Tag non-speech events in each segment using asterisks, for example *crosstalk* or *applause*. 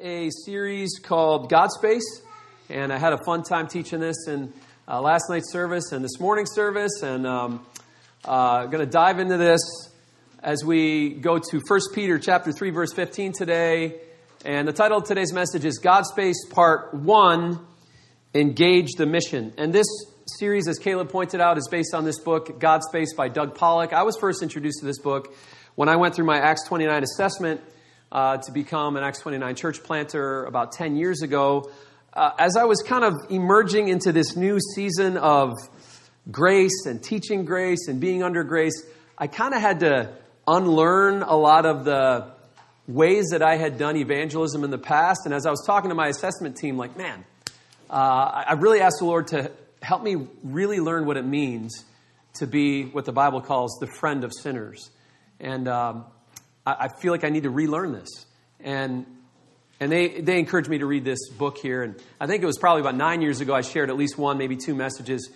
a series called God Space, and I had a fun time teaching this in uh, last night's service and this morning's service, and um, uh, going to dive into this as we go to 1 Peter chapter 3, verse 15 today. And the title of today's message is God Space Part 1 Engage the Mission. And this series, as Caleb pointed out, is based on this book, God Space by Doug Pollock. I was first introduced to this book when I went through my Acts 29 assessment uh, to become an Acts 29 church planter about 10 years ago. Uh, as I was kind of emerging into this new season of grace and teaching grace and being under grace, I kind of had to unlearn a lot of the ways that I had done evangelism in the past. And as I was talking to my assessment team, like, man, uh, I really asked the Lord to help me really learn what it means to be what the Bible calls the friend of sinners. And um, I, feel like I need to relearn this. And and they, they encouraged me to read this book here. And I think it was probably about nine years ago, I shared at least one, maybe two messages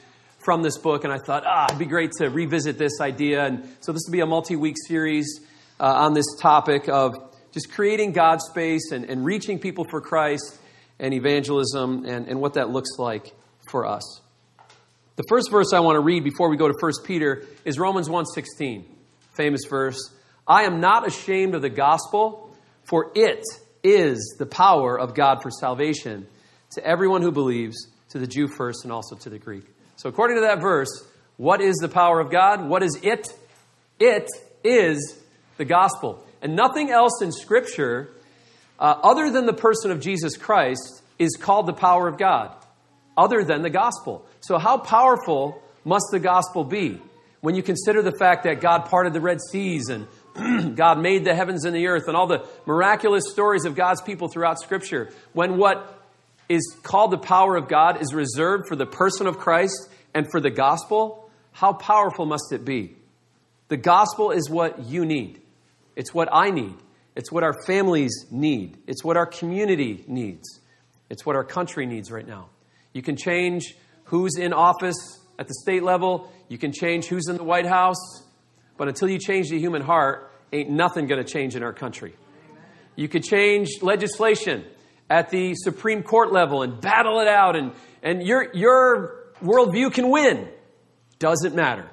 from this book. And I thought, ah, it'd be great to revisit this idea. And so this will be a multi week series uh, on this topic of just creating God's space and, and reaching people for Christ and evangelism and, and what that looks like for us. The first verse I want to read before we go to 1 Peter is Romans 1.16, famous verse. I am not ashamed of the gospel, for it is the power of God for salvation to everyone who believes, to the Jew first and also to the Greek. So, according to that verse, what is the power of God? What is it? It is the gospel. And nothing else in Scripture, uh, other than the person of Jesus Christ, is called the power of God, other than the gospel. So, how powerful must the gospel be? When you consider the fact that God parted the Red Seas and *clears throat* God made the heavens and the earth, and all the miraculous stories of God's people throughout Scripture, when what is called the power of God is reserved for the person of Christ and for the gospel, how powerful must it be? The gospel is what you need. It's what I need. It's what our families need. It's what our community needs. It's what our country needs right now. You can change who's in office at the state level, you can change who's in the White House, but until you change the human heart, ain't nothing going to change in our country. You could change legislation at the Supreme Court level and battle it out, and, and your, your worldview can win. Doesn't matter.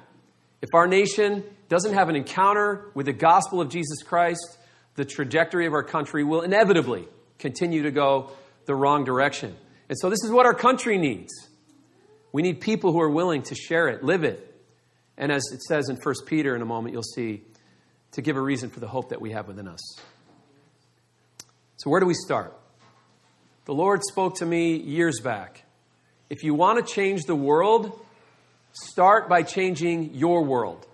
If our nation doesn't have an encounter with the gospel of Jesus Christ, the trajectory of our country will inevitably continue to go the wrong direction. And so, this is what our country needs. We need people who are willing to share it, live it, and as it says in 1 Peter in a moment, you'll see, to give a reason for the hope that we have within us. So, where do we start? The Lord spoke to me years back. If you want to change the world, start by changing your world.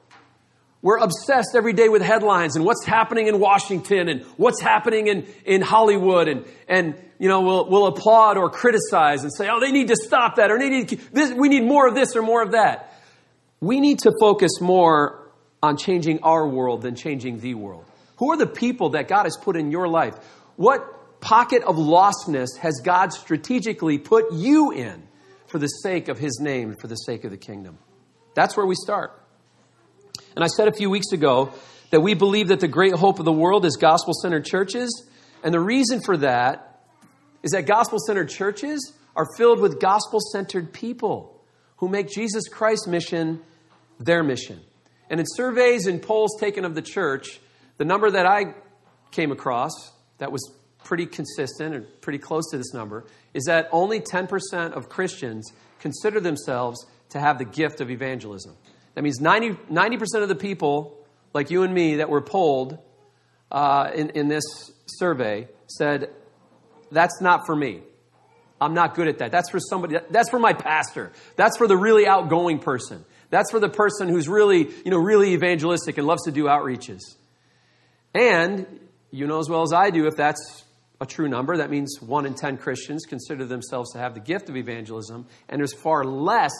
We're obsessed every day with headlines and what's happening in Washington and what's happening in, in Hollywood and, and you know, we'll, we'll applaud or criticize and say, oh, they need to stop that or they need this, we need more of this or more of that. We need to focus more on changing our world than changing the world. Who are the people that God has put in your life? What pocket of lostness has God strategically put you in for the sake of His name, for the sake of the kingdom? That's where we start. And I said a few weeks ago that we believe that the great hope of the world is gospel centered churches. And the reason for that is that gospel centered churches are filled with gospel centered people who make Jesus Christ's mission their mission. And in surveys and polls taken of the church, the number that I came across that was pretty consistent and pretty close to this number is that only 10% of Christians consider themselves to have the gift of evangelism. That means 90, 90% of the people, like you and me, that were polled uh, in, in this survey said, That's not for me. I'm not good at that. That's for somebody, that's for my pastor. That's for the really outgoing person. That's for the person who's really, you know, really evangelistic and loves to do outreaches. And you know as well as I do, if that's a true number, that means one in 10 Christians consider themselves to have the gift of evangelism, and there's far less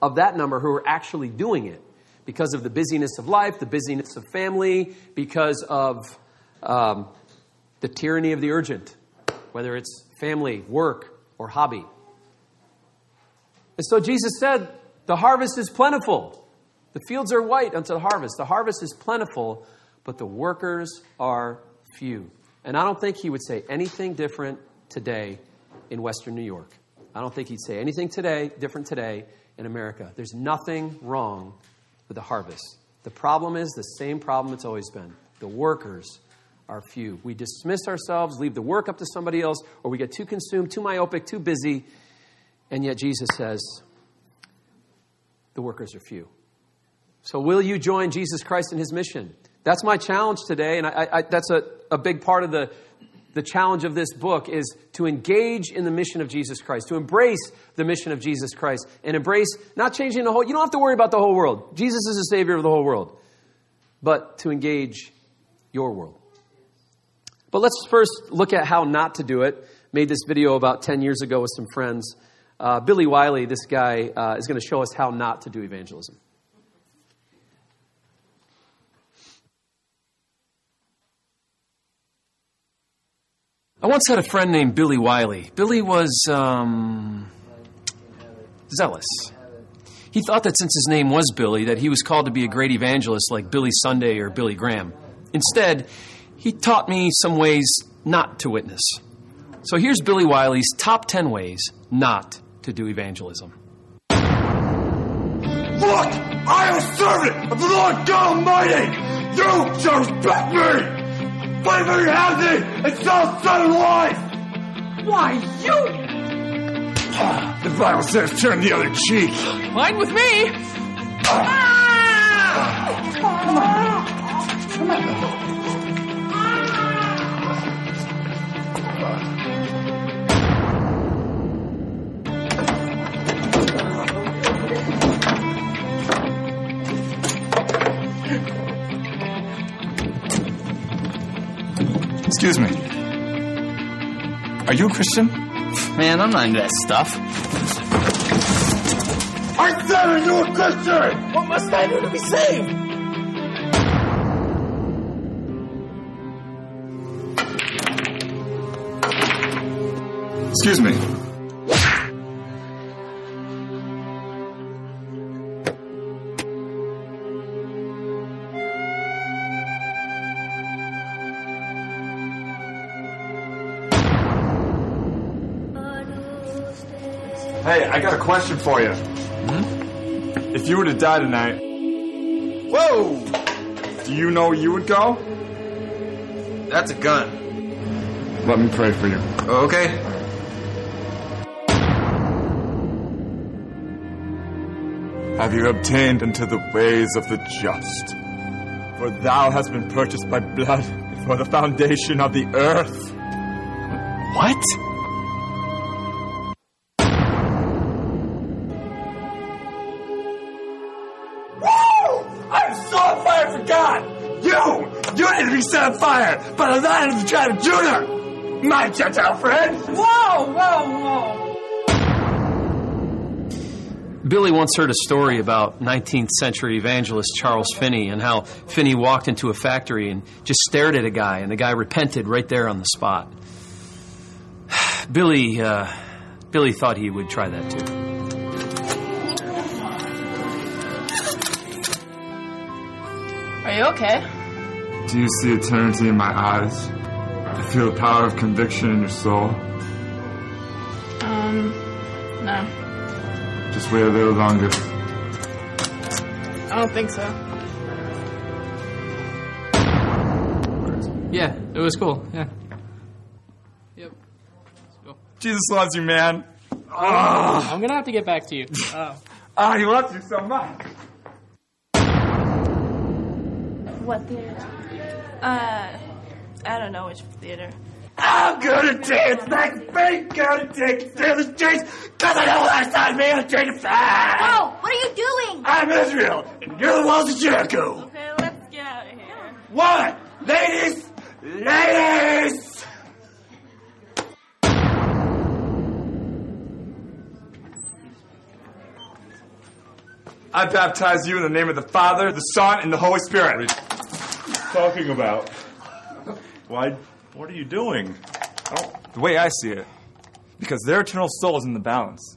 of that number who are actually doing it because of the busyness of life, the busyness of family, because of um, the tyranny of the urgent, whether it's family, work, or hobby. And so Jesus said, The harvest is plentiful. The fields are white unto the harvest. The harvest is plentiful, but the workers are few. And I don't think he would say anything different today in Western New York. I don't think he'd say anything today different today in America. There's nothing wrong with the harvest. The problem is the same problem it's always been. The workers are few. We dismiss ourselves, leave the work up to somebody else, or we get too consumed, too myopic, too busy. And yet Jesus says, the workers are few. So, will you join Jesus Christ in his mission? That's my challenge today, and I, I, that's a, a big part of the, the challenge of this book is to engage in the mission of Jesus Christ, to embrace the mission of Jesus Christ, and embrace not changing the whole, you don't have to worry about the whole world. Jesus is the Savior of the whole world, but to engage your world. But let's first look at how not to do it. Made this video about 10 years ago with some friends. Uh, Billy Wiley, this guy, uh, is going to show us how not to do evangelism. I once had a friend named Billy Wiley. Billy was um, zealous. He thought that since his name was Billy, that he was called to be a great evangelist like Billy Sunday or Billy Graham. Instead, he taught me some ways not to witness. So here's Billy Wiley's top 10 ways not to do evangelism. Look! I am a servant of the Lord God Almighty! You shall respect me! Whatever you have me, it's all son of life! Why, you! *sighs* The Bible says turn the other cheek. Fine with me! Ah! Ah! Excuse me. Are you a Christian? Man, I'm not into that stuff. I said are you a Christian? What must I do to be saved? Excuse me. Hey, I got a question for you. Hmm? If you were to die tonight, whoa! Do you know where you would go? That's a gun. Let me pray for you. Okay. have you obtained into the ways of the just. For thou hast been purchased by blood *laughs* before the foundation of the earth. What? Set on fire by the lion of the tribe of My Gentile friend! Whoa, whoa, whoa! Billy once heard a story about 19th century evangelist Charles Finney and how Finney walked into a factory and just stared at a guy, and the guy repented right there on the spot. *sighs* Billy, uh, Billy thought he would try that too. Are you okay? Do you see eternity in my eyes? I feel the power of conviction in your soul. Um, no. Just wait a little longer. I don't think so. Yeah, it was cool. Yeah. Yep. Cool. Jesus loves you, man. I'm gonna have to get back to you. Oh. *laughs* Ah, he loves you so much. What theater? Uh, I don't know which theater. I'm gonna dance like a fake, gonna take it to the streets, cause I know last time me on train to fly. Oh, what are you doing? I'm Israel, and you're the walls of Jericho. Okay, let's get out of here. One, ladies, ladies. I baptize you in the name of the Father, the Son, and the Holy Spirit. Talking about? Why? What are you doing? Oh, the way I see it, because their eternal soul is in the balance.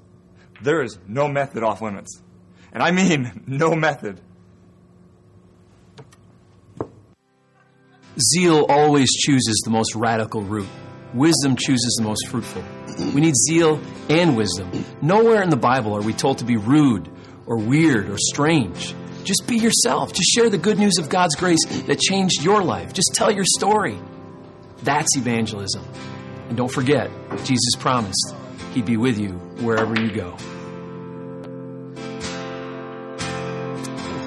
There is no method off limits. And I mean *laughs* no method. Zeal always chooses the most radical route. Wisdom chooses the most fruitful. We need zeal and wisdom. Nowhere in the Bible are we told to be rude or weird or strange. Just be yourself. Just share the good news of God's grace that changed your life. Just tell your story. That's evangelism. And don't forget, Jesus promised He'd be with you wherever you go.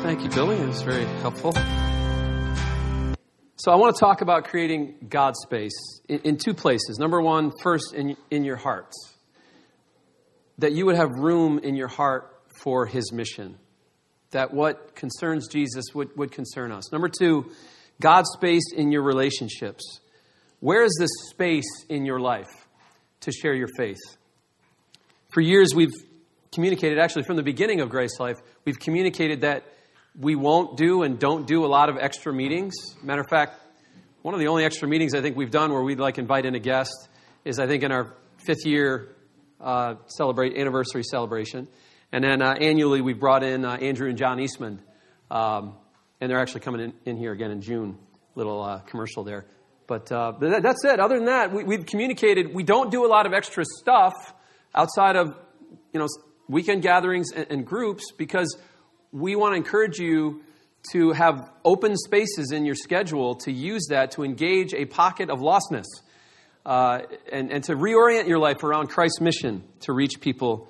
Thank you, Billy. It was very helpful. So, I want to talk about creating God space in, in two places. Number one, first, in, in your hearts. That you would have room in your heart for His mission. That what concerns Jesus would, would concern us. Number two, God space in your relationships. Where is this space in your life to share your faith? For years, we've communicated, actually, from the beginning of Grace Life, we've communicated that we won't do and don't do a lot of extra meetings. Matter of fact, one of the only extra meetings I think we've done where we'd like invite in a guest is I think in our fifth year uh, celebrate anniversary celebration, and then uh, annually we've brought in uh, Andrew and John Eastman, um, and they're actually coming in, in, here again in June. Little uh, commercial there, but, uh, that, that's it. Other than that, we, we've communicated we don't do a lot of extra stuff outside of you know weekend gatherings and, and groups because we want to encourage you to have open spaces in your schedule to use that to engage a pocket of lostness uh, and, and to reorient your life around Christ's mission to reach people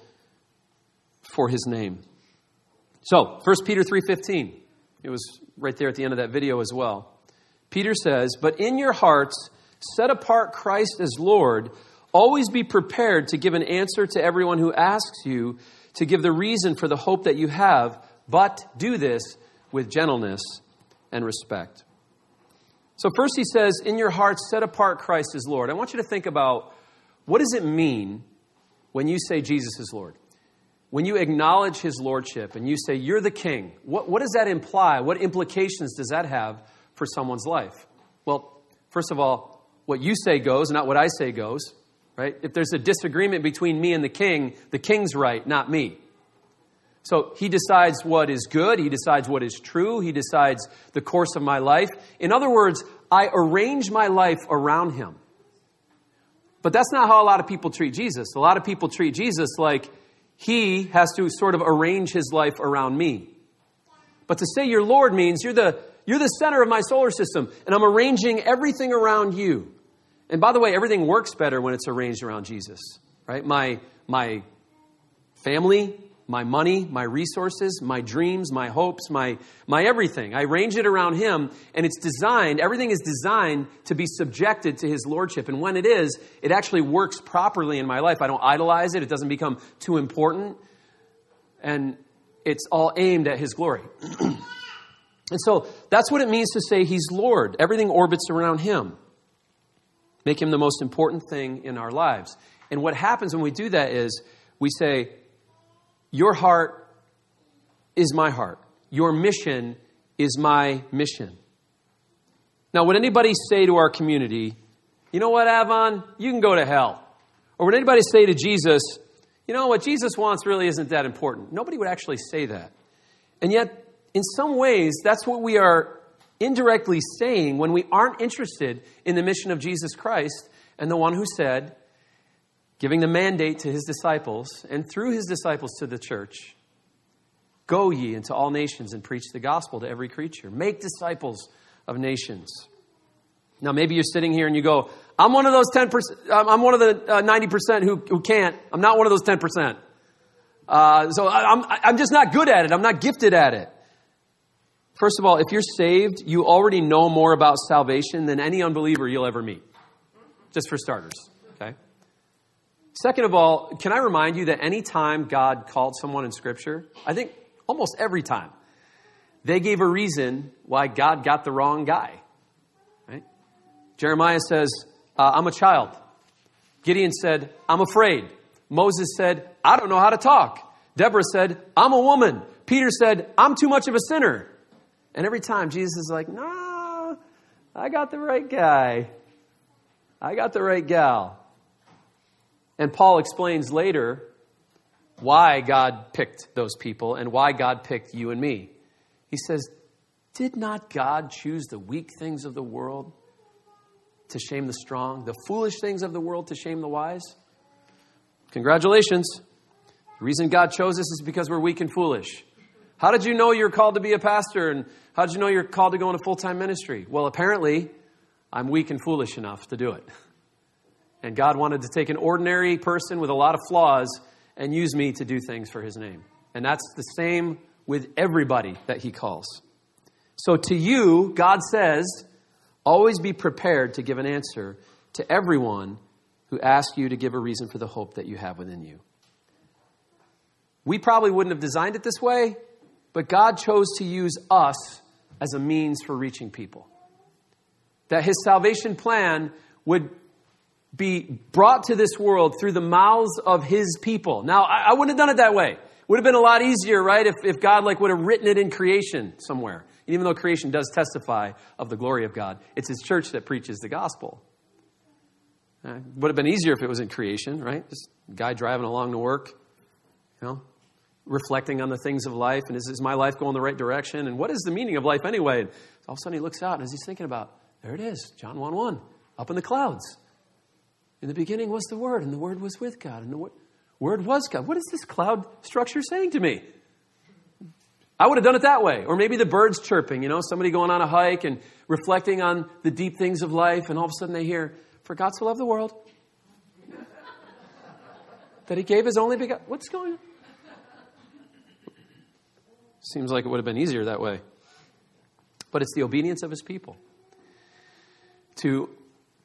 for his name. So, 1 Peter 3.15. It was right there at the end of that video as well. Peter says, But in your hearts, set apart Christ as Lord. Always be prepared to give an answer to everyone who asks you to give the reason for the hope that you have but do this with gentleness and respect. So, first he says, In your hearts, set apart Christ as Lord. I want you to think about what does it mean when you say Jesus is Lord? When you acknowledge his lordship and you say, You're the king, what, what does that imply? What implications does that have for someone's life? Well, first of all, what you say goes, not what I say goes, right? If there's a disagreement between me and the king, the king's right, not me. So he decides what is good, he decides what is true, he decides the course of my life. In other words, I arrange my life around him. But that's not how a lot of people treat Jesus. A lot of people treat Jesus like he has to sort of arrange his life around me. But to say you're Lord means you're the, you're the center of my solar system, and I'm arranging everything around you. And by the way, everything works better when it's arranged around Jesus, right? My, my family, my money, my resources, my dreams, my hopes, my, my everything. I arrange it around Him, and it's designed, everything is designed to be subjected to His Lordship. And when it is, it actually works properly in my life. I don't idolize it, it doesn't become too important, and it's all aimed at His glory. *clears throat* and so that's what it means to say He's Lord. Everything orbits around Him. Make Him the most important thing in our lives. And what happens when we do that is we say, your heart is my heart. Your mission is my mission. Now, would anybody say to our community, you know what, Avon, you can go to hell? Or would anybody say to Jesus, you know what Jesus wants really isn't that important? Nobody would actually say that. And yet, in some ways, that's what we are indirectly saying when we aren't interested in the mission of Jesus Christ and the one who said, giving the mandate to his disciples and through his disciples to the church Go ye into all nations and preach the gospel to every creature. Make disciples of nations. Now, maybe you're sitting here and you go, I'm one of those 10%, I'm one of the uh, 90% who, who can't. I'm not one of those 10%. Uh, so I'm, I'm just not good at it. I'm not gifted at it. First of all, if you're saved, you already know more about salvation than any unbeliever you'll ever meet. Just for starters. Second of all, can I remind you that any time God called someone in Scripture, I think almost every time, they gave a reason why God got the wrong guy. Right? Jeremiah says, uh, I'm a child. Gideon said, I'm afraid. Moses said, I don't know how to talk. Deborah said, I'm a woman. Peter said, I'm too much of a sinner. And every time Jesus is like, nah, I got the right guy. I got the right gal. And Paul explains later why God picked those people and why God picked you and me. He says, Did not God choose the weak things of the world to shame the strong, the foolish things of the world to shame the wise? Congratulations. The reason God chose us is because we're weak and foolish. How did you know you're called to be a pastor? And how did you know you're called to go into full time ministry? Well, apparently, I'm weak and foolish enough to do it. *laughs* And God wanted to take an ordinary person with a lot of flaws and use me to do things for his name. And that's the same with everybody that he calls. So to you, God says, always be prepared to give an answer to everyone who asks you to give a reason for the hope that you have within you. We probably wouldn't have designed it this way, but God chose to use us as a means for reaching people. That his salvation plan would be brought to this world through the mouths of his people. Now, I, I wouldn't have done it that way. Would have been a lot easier, right, if, if God like would have written it in creation somewhere. And even though creation does testify of the glory of God, it's his church that preaches the gospel. Uh, would have been easier if it was in creation, right? Just guy driving along to work, you know, reflecting on the things of life, and is, is my life going the right direction? And what is the meaning of life anyway? And all of a sudden he looks out and as he's thinking about, there it is, John 1 1, up in the clouds. In the beginning was the Word, and the Word was with God, and the Word was God. What is this cloud structure saying to me? I would have done it that way. Or maybe the birds chirping, you know, somebody going on a hike and reflecting on the deep things of life, and all of a sudden they hear, For God so loved the world *laughs* that He gave His only begotten. What's going on? Seems like it would have been easier that way. But it's the obedience of His people to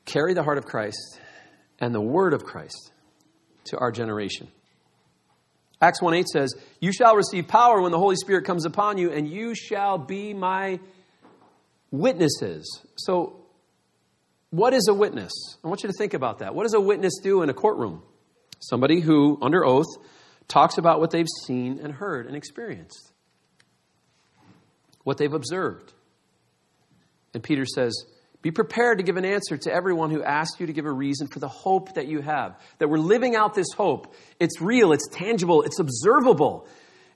carry the heart of Christ and the word of Christ to our generation. Acts 1 8 says, You shall receive power when the Holy Spirit comes upon you, and you shall be my witnesses. So, what is a witness? I want you to think about that. What does a witness do in a courtroom? Somebody who, under oath, talks about what they've seen and heard and experienced, what they've observed. And Peter says, be prepared to give an answer to everyone who asks you to give a reason for the hope that you have. That we're living out this hope. It's real, it's tangible, it's observable,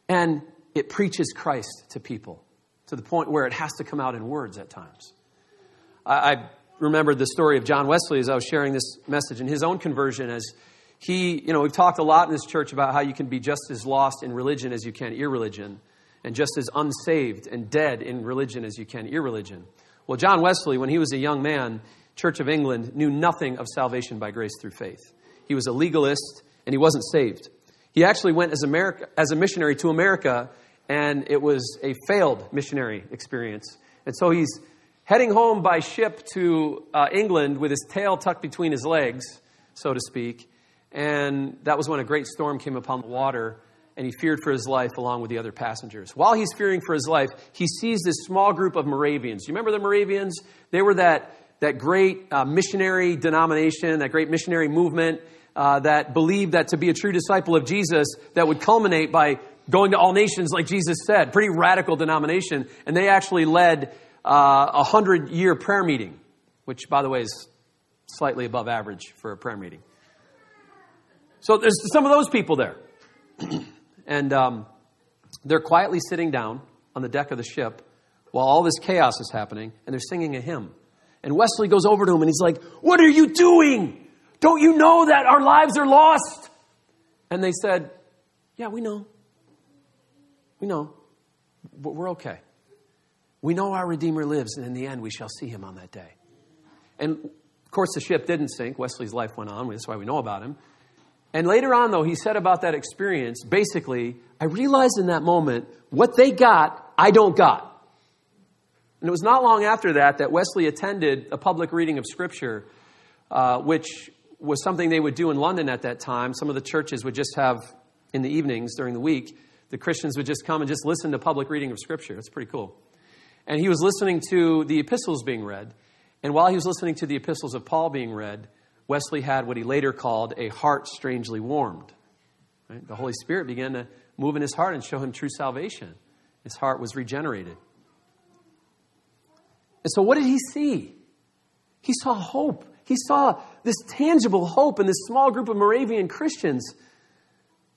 and it preaches Christ to people to the point where it has to come out in words at times. I, I remembered the story of John Wesley as I was sharing this message and his own conversion as he, you know, we've talked a lot in this church about how you can be just as lost in religion as you can irreligion, and just as unsaved and dead in religion as you can irreligion. Well, John Wesley, when he was a young man, Church of England, knew nothing of salvation by grace through faith. He was a legalist and he wasn't saved. He actually went as, America, as a missionary to America, and it was a failed missionary experience. And so he's heading home by ship to uh, England with his tail tucked between his legs, so to speak. And that was when a great storm came upon the water and he feared for his life along with the other passengers. While he's fearing for his life, he sees this small group of Moravians. You remember the Moravians? They were that, that great uh, missionary denomination, that great missionary movement uh, that believed that to be a true disciple of Jesus, that would culminate by going to all nations, like Jesus said. Pretty radical denomination. And they actually led uh, a hundred year prayer meeting, which, by the way, is slightly above average for a prayer meeting. So there's some of those people there. *clears throat* And um, they're quietly sitting down on the deck of the ship while all this chaos is happening, and they're singing a hymn. And Wesley goes over to him and he's like, What are you doing? Don't you know that our lives are lost? And they said, Yeah, we know. We know. But we're okay. We know our Redeemer lives, and in the end, we shall see him on that day. And of course, the ship didn't sink. Wesley's life went on. That's why we know about him. And later on, though, he said about that experience basically, I realized in that moment what they got, I don't got. And it was not long after that that Wesley attended a public reading of Scripture, uh, which was something they would do in London at that time. Some of the churches would just have in the evenings during the week, the Christians would just come and just listen to public reading of Scripture. It's pretty cool. And he was listening to the epistles being read. And while he was listening to the epistles of Paul being read, Wesley had what he later called a heart strangely warmed. Right? The Holy Spirit began to move in his heart and show him true salvation. His heart was regenerated. And so, what did he see? He saw hope. He saw this tangible hope in this small group of Moravian Christians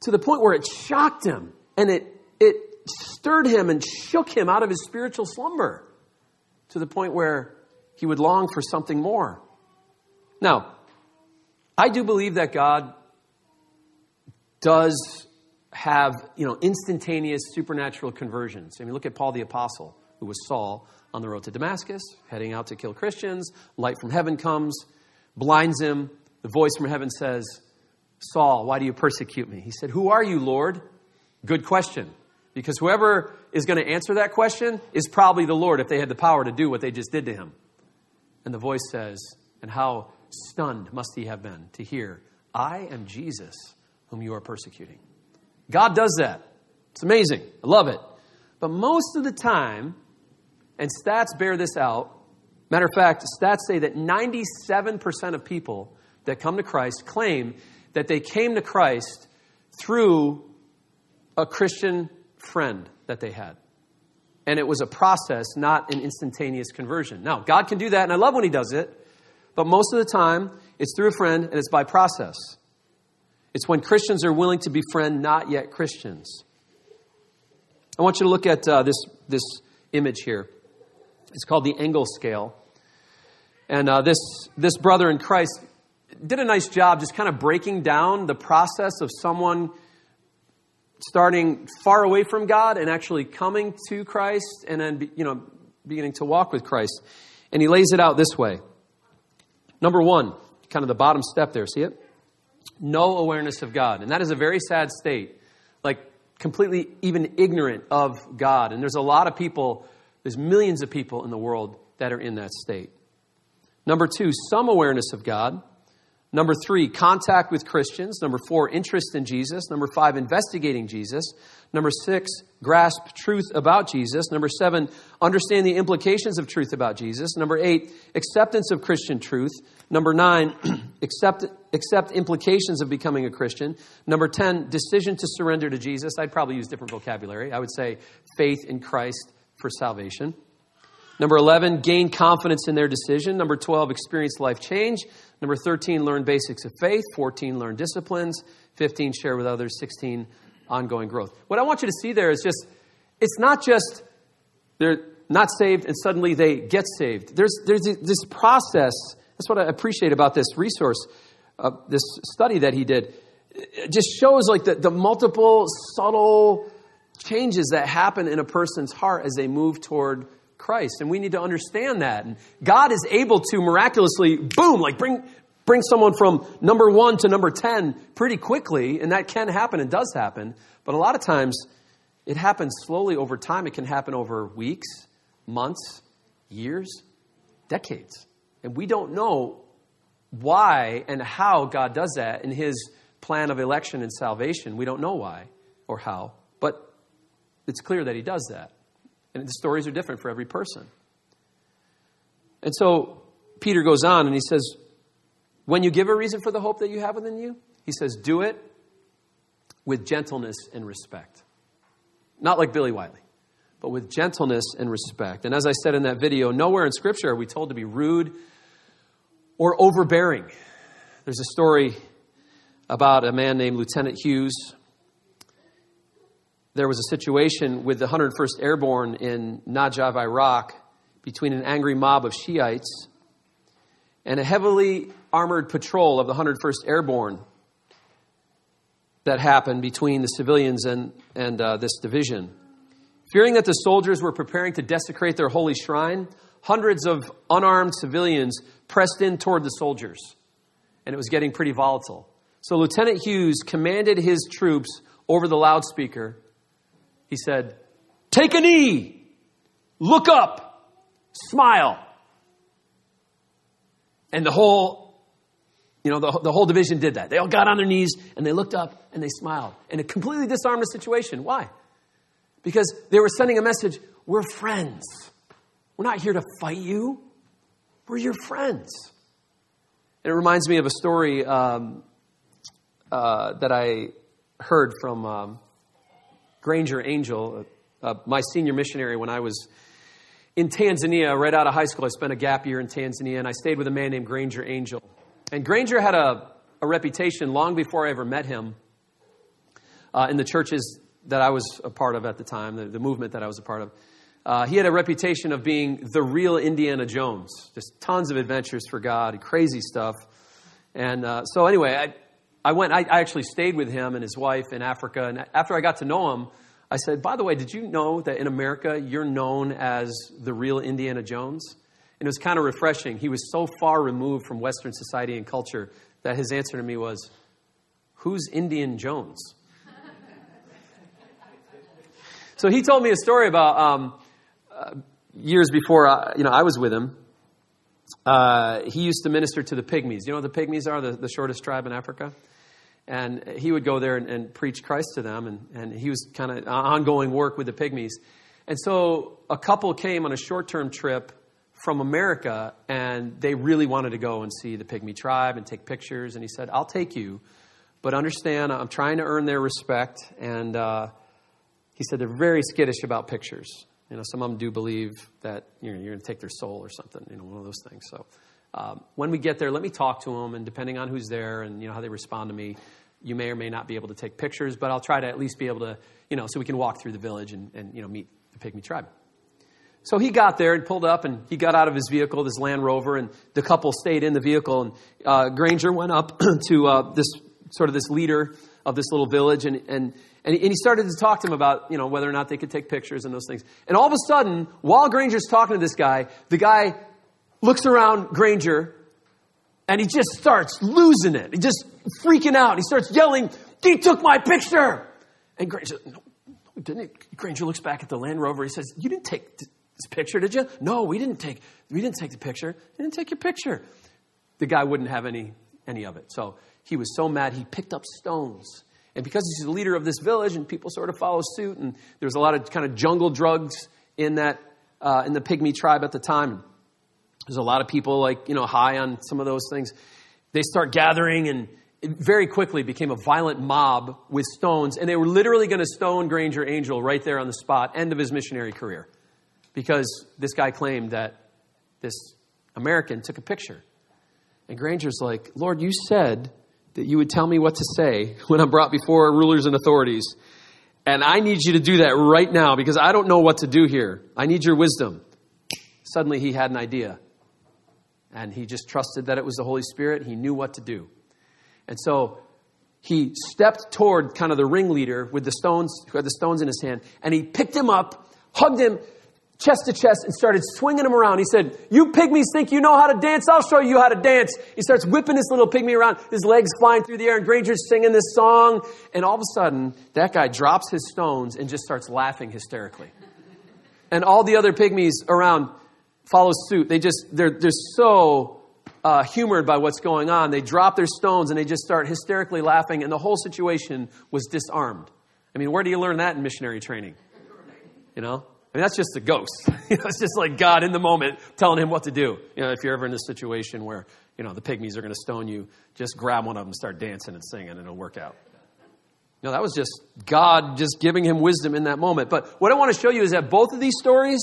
to the point where it shocked him and it, it stirred him and shook him out of his spiritual slumber. to the point where he would long for something more. Now, I do believe that God does have, you know, instantaneous supernatural conversions. I mean, look at Paul the Apostle, who was Saul on the road to Damascus, heading out to kill Christians. Light from heaven comes, blinds him. The voice from heaven says, Saul, why do you persecute me? He said, Who are you, Lord? Good question. Because whoever is going to answer that question is probably the Lord if they had the power to do what they just did to him. And the voice says, And how stunned must he have been to hear, I am Jesus whom you are persecuting. God does that. It's amazing. I love it. But most of the time, and stats bear this out, matter of fact, stats say that 97% of people that come to Christ claim that they came to Christ through a Christian friend that they had. And it was a process, not an instantaneous conversion. Now, God can do that, and I love when He does it, but most of the time, it's through a friend and it's by process. It's when Christians are willing to befriend not yet Christians. I want you to look at uh, this, this image here. It's called the Engel scale. And uh, this, this brother in Christ did a nice job just kind of breaking down the process of someone starting far away from God and actually coming to Christ and then, you know, beginning to walk with Christ. And he lays it out this way. Number one, kind of the bottom step there, see it? No awareness of God. And that is a very sad state. Like, completely even ignorant of God. And there's a lot of people, there's millions of people in the world that are in that state. Number two, some awareness of God. Number three, contact with Christians. Number four, interest in Jesus. Number five, investigating Jesus. Number six, grasp truth about Jesus. Number seven, understand the implications of truth about Jesus. Number eight, acceptance of Christian truth. Number nine, *clears throat* accept, accept implications of becoming a Christian. Number 10, decision to surrender to Jesus. I'd probably use different vocabulary. I would say faith in Christ for salvation. Number 11, gain confidence in their decision. Number 12, experience life change. Number 13, learn basics of faith. 14, learn disciplines. 15, share with others. 16, ongoing growth. What I want you to see there is just, it's not just they're not saved and suddenly they get saved. There's, there's this process. That's what I appreciate about this resource, uh, this study that he did. It just shows like the, the multiple subtle changes that happen in a person's heart as they move toward Christ. And we need to understand that. And God is able to miraculously, boom, like bring, bring someone from number one to number 10 pretty quickly. And that can happen and does happen. But a lot of times it happens slowly over time. It can happen over weeks, months, years, decades. And we don't know why and how God does that in his plan of election and salvation. We don't know why or how. But it's clear that he does that. And the stories are different for every person. And so Peter goes on and he says, When you give a reason for the hope that you have within you, he says, do it with gentleness and respect. Not like Billy Wiley, but with gentleness and respect. And as I said in that video, nowhere in Scripture are we told to be rude or overbearing. There's a story about a man named Lieutenant Hughes there was a situation with the 101st Airborne in Najaf, Iraq, between an angry mob of Shiites and a heavily armored patrol of the 101st Airborne that happened between the civilians and, and uh, this division. Fearing that the soldiers were preparing to desecrate their holy shrine, hundreds of unarmed civilians pressed in toward the soldiers, and it was getting pretty volatile. So Lieutenant Hughes commanded his troops over the loudspeaker he said, Take a knee, look up, smile. And the whole, you know, the, the whole division did that. They all got on their knees and they looked up and they smiled. And it completely disarmed the situation. Why? Because they were sending a message we're friends. We're not here to fight you, we're your friends. And it reminds me of a story um, uh, that I heard from um, Granger Angel, uh, uh, my senior missionary when I was in Tanzania, right out of high school. I spent a gap year in Tanzania, and I stayed with a man named Granger Angel. And Granger had a, a reputation long before I ever met him uh, in the churches that I was a part of at the time, the, the movement that I was a part of. Uh, he had a reputation of being the real Indiana Jones, just tons of adventures for God, crazy stuff. And uh, so, anyway, I, I went, I, I actually stayed with him and his wife in Africa. And after I got to know him, I said, By the way, did you know that in America you're known as the real Indiana Jones? And it was kind of refreshing. He was so far removed from Western society and culture that his answer to me was, Who's Indian Jones? so he told me a story about um, uh, years before I, you know, I was with him. Uh, he used to minister to the pygmies. You know what the pygmies are, the, the shortest tribe in Africa? And he would go there and, and preach Christ to them, and, and he was kind of ongoing work with the pygmies. And so a couple came on a short term trip from America, and they really wanted to go and see the pygmy tribe and take pictures. And he said, I'll take you, but understand, I'm trying to earn their respect. And uh, he said they're very skittish about pictures. You know, some of them do believe that you know, you're going to take their soul or something, you know, one of those things. So um, when we get there, let me talk to them, and depending on who's there and, you know, how they respond to me, you may or may not be able to take pictures, but I'll try to at least be able to, you know, so we can walk through the village and, and you know, meet the pygmy tribe. So he got there and pulled up, and he got out of his vehicle, this Land Rover, and the couple stayed in the vehicle. And uh, Granger went up *clears throat* to uh, this sort of this leader of this little village, and, and, and he started to talk to him about you know whether or not they could take pictures and those things. And all of a sudden, while Granger's talking to this guy, the guy looks around Granger, and he just starts losing it. He just freaking out. He starts yelling, "He took my picture!" And Granger, no, didn't it? Granger looks back at the Land Rover. He says, "You didn't take." this picture, did you? No, we didn't take we didn't take the picture. We didn't take your picture. The guy wouldn't have any any of it. So he was so mad he picked up stones. And because he's the leader of this village and people sort of follow suit, and there's a lot of kind of jungle drugs in that uh, in the pygmy tribe at the time. There's a lot of people like you know high on some of those things. They start gathering and it very quickly became a violent mob with stones, and they were literally going to stone Granger Angel right there on the spot. End of his missionary career because this guy claimed that this American took a picture. And Granger's like, Lord, you said that you would tell me what to say when I'm brought before rulers and authorities. And I need you to do that right now because I don't know what to do here. I need your wisdom. Suddenly he had an idea. And he just trusted that it was the Holy Spirit. He knew what to do. And so he stepped toward kind of the ringleader with the stones, who had the stones in his hand, and he picked him up, hugged him, chest to chest and started swinging him around. He said, You pygmies think you know how to dance? I'll show you how to dance. He starts whipping this little pygmy around, his legs flying through the air, and Granger's singing this song. And all of a sudden, that guy drops his stones and just starts laughing hysterically. And all the other pygmies around follow suit. They just, they're, they're so uh, humored by what's going on. They drop their stones and they just start hysterically laughing, and the whole situation was disarmed. I mean, where do you learn that in missionary training? You know? I mean, that's just a ghost. *laughs* you know, it's just like God in the moment telling him what to do. You know, if you're ever in a situation where, you know, the pygmies are going to stone you, just grab one of them, start dancing and singing, and it'll work out. No, that was just God just giving him wisdom in that moment. But what I want to show you is that both of these stories,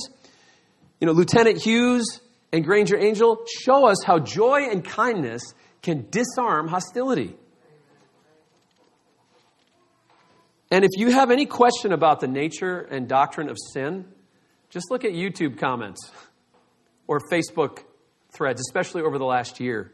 you know, Lieutenant Hughes and Granger Angel, show us how joy and kindness can disarm hostility. And if you have any question about the nature and doctrine of sin, just look at YouTube comments or Facebook threads, especially over the last year.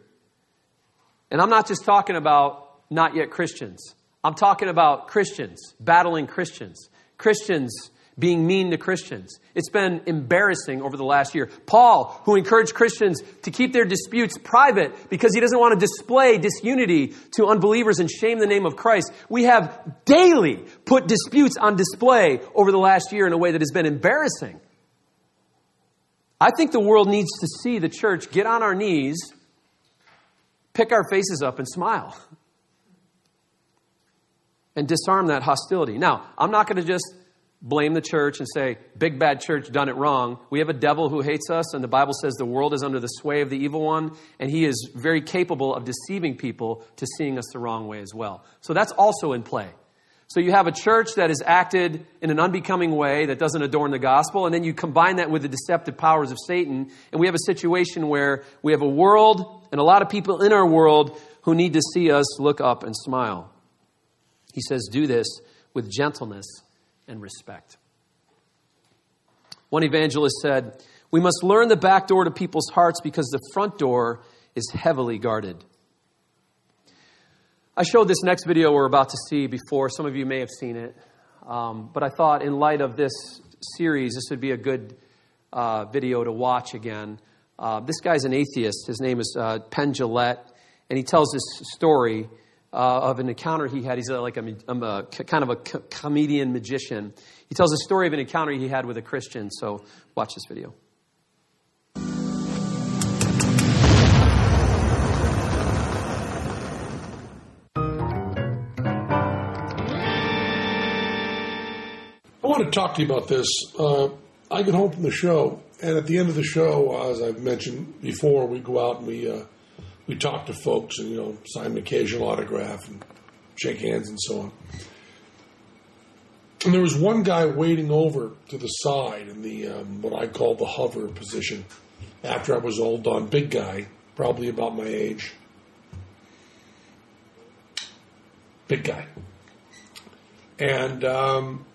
And I'm not just talking about not yet Christians. I'm talking about Christians battling Christians, Christians being mean to Christians. It's been embarrassing over the last year. Paul, who encouraged Christians to keep their disputes private because he doesn't want to display disunity to unbelievers and shame the name of Christ, we have daily put disputes on display over the last year in a way that has been embarrassing. I think the world needs to see the church get on our knees, pick our faces up, and smile. And disarm that hostility. Now, I'm not going to just blame the church and say, big bad church done it wrong. We have a devil who hates us, and the Bible says the world is under the sway of the evil one, and he is very capable of deceiving people to seeing us the wrong way as well. So that's also in play. So you have a church that has acted in an unbecoming way that doesn't adorn the gospel, and then you combine that with the deceptive powers of Satan, and we have a situation where we have a world and a lot of people in our world who need to see us look up and smile. He says, Do this with gentleness and respect. One evangelist said, We must learn the back door to people's hearts because the front door is heavily guarded. I showed this next video we're about to see before. Some of you may have seen it. Um, but I thought, in light of this series, this would be a good uh, video to watch again. Uh, this guy's an atheist. His name is uh, Penn Jillette, and he tells this story uh, of an encounter he had. He's a, like a, a, kind of a comedian magician. He tells a story of an encounter he had with a Christian. So watch this video. I want to talk to you about this. Uh, I get home from the show, and at the end of the show, as I've mentioned before, we go out and we uh, we talk to folks and you know sign an occasional autograph and shake hands and so on. And there was one guy waiting over to the side in the um, what I call the hover position. After I was all done, big guy, probably about my age, big guy, and um,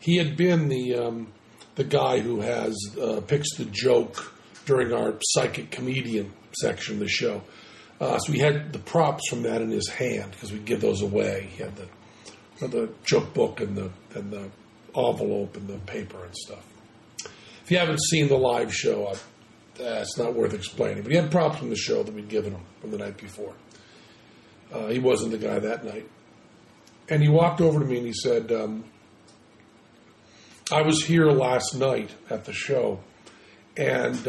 he had been the um, the guy who has uh, picks the joke during our psychic comedian section of the show. Uh, so he had the props from that in his hand because we'd give those away. He had the the joke book and the and the envelope and the paper and stuff. If you haven't seen the live show, I, uh, it's not worth explaining. But he had props from the show that we'd given him from the night before. Uh, he wasn't the guy that night, and he walked over to me and he said, um, "I was here last night at the show, and."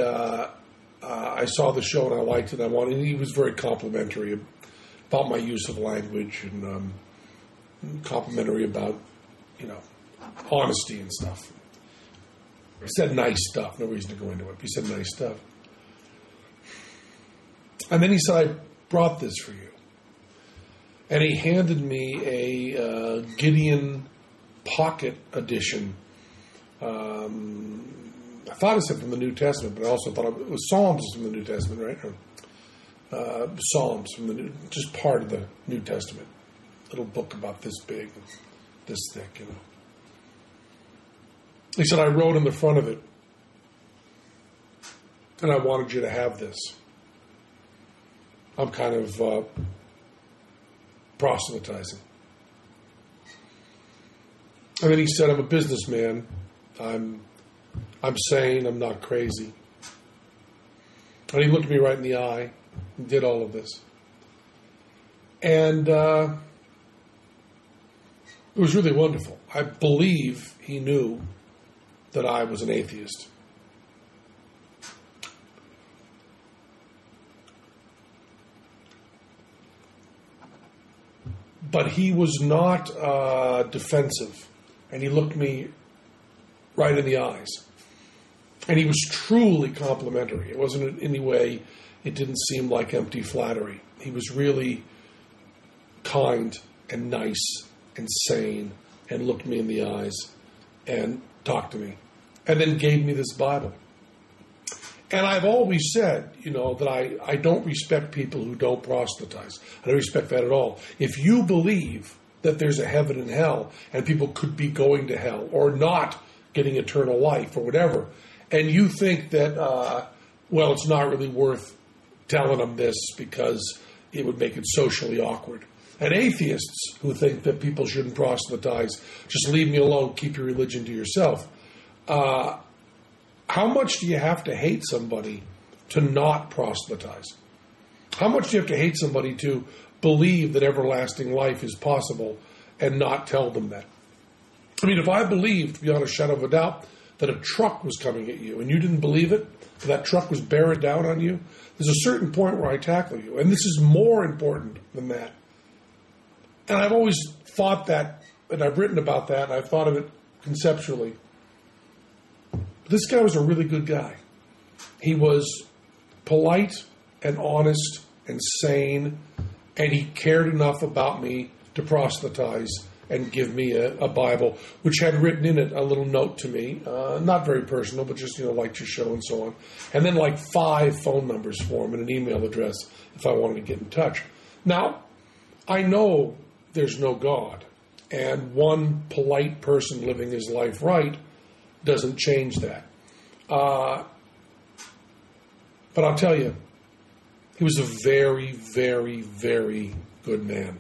Uh, I saw the show and I liked it. I wanted. He was very complimentary about my use of language and um, complimentary about you know honesty and stuff. He said nice stuff. No reason to go into it. He said nice stuff. And then he said, "I brought this for you." And he handed me a uh, Gideon Pocket Edition. Um, thought it said from the New Testament, but I also thought it was Psalms from the New Testament, right? Or, uh, Psalms from the New, just part of the New Testament. Little book about this big, this thick, you know. He said, I wrote in the front of it, and I wanted you to have this. I'm kind of uh, proselytizing. And then he said, I'm a businessman. I'm I'm sane, I'm not crazy. And he looked me right in the eye and did all of this. And uh, it was really wonderful. I believe he knew that I was an atheist. But he was not uh, defensive, and he looked me right in the eyes. And he was truly complimentary. It wasn't in any way, it didn't seem like empty flattery. He was really kind and nice and sane and looked me in the eyes and talked to me and then gave me this Bible. And I've always said, you know, that I, I don't respect people who don't proselytize. I don't respect that at all. If you believe that there's a heaven and hell and people could be going to hell or not getting eternal life or whatever, and you think that, uh, well, it's not really worth telling them this because it would make it socially awkward. And atheists who think that people shouldn't proselytize, just leave me alone, keep your religion to yourself. Uh, how much do you have to hate somebody to not proselytize? How much do you have to hate somebody to believe that everlasting life is possible and not tell them that? I mean, if I believed beyond a shadow of a doubt that a truck was coming at you and you didn't believe it, that truck was bearing down on you, there's a certain point where I tackle you. And this is more important than that. And I've always thought that, and I've written about that, and I've thought of it conceptually. This guy was a really good guy. He was polite and honest and sane, and he cared enough about me to proselytize and give me a, a, Bible, which had written in it a little note to me, uh, not very personal, but just, you know, like your show and so on. And then like five phone numbers for him and an email address if I wanted to get in touch. Now, I know there's no God, and one polite person living his life right doesn't change that. Uh, but I'll tell you, he was a very, very, very good man.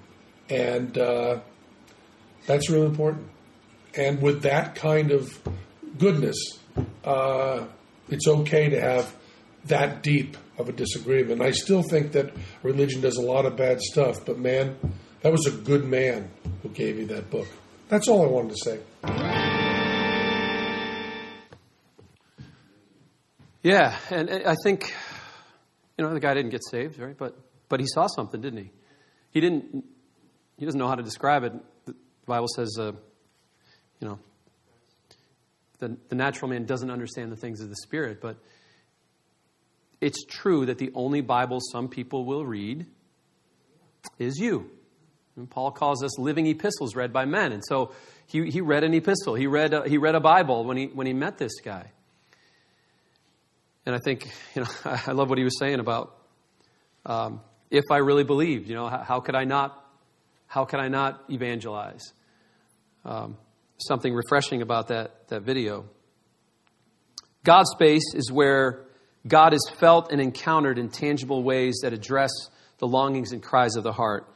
And uh, that's really important. And with that kind of goodness, uh, it's okay to have that deep of a disagreement. I still think that religion does a lot of bad stuff, but man, that was a good man who gave you that book. That's all I wanted to say. Yeah, and, and I think, you know, the guy didn't get saved, right? But but he saw something, didn't he? He didn't. He doesn't know how to describe it. The Bible says, uh, you know, the, the natural man doesn't understand the things of the spirit, but it's true that the only Bible some people will read is you. And Paul calls us living epistles read by men. And so he, he read an epistle. He read, a, he read a Bible when he, when he met this guy. And I think, you know, *laughs* I love what he was saying about um, if I really believed, you know, how, how, could I not, how could I not evangelize? Um, something refreshing about that, that video. God's space is where God is felt and encountered in tangible ways that address the longings and cries of the heart.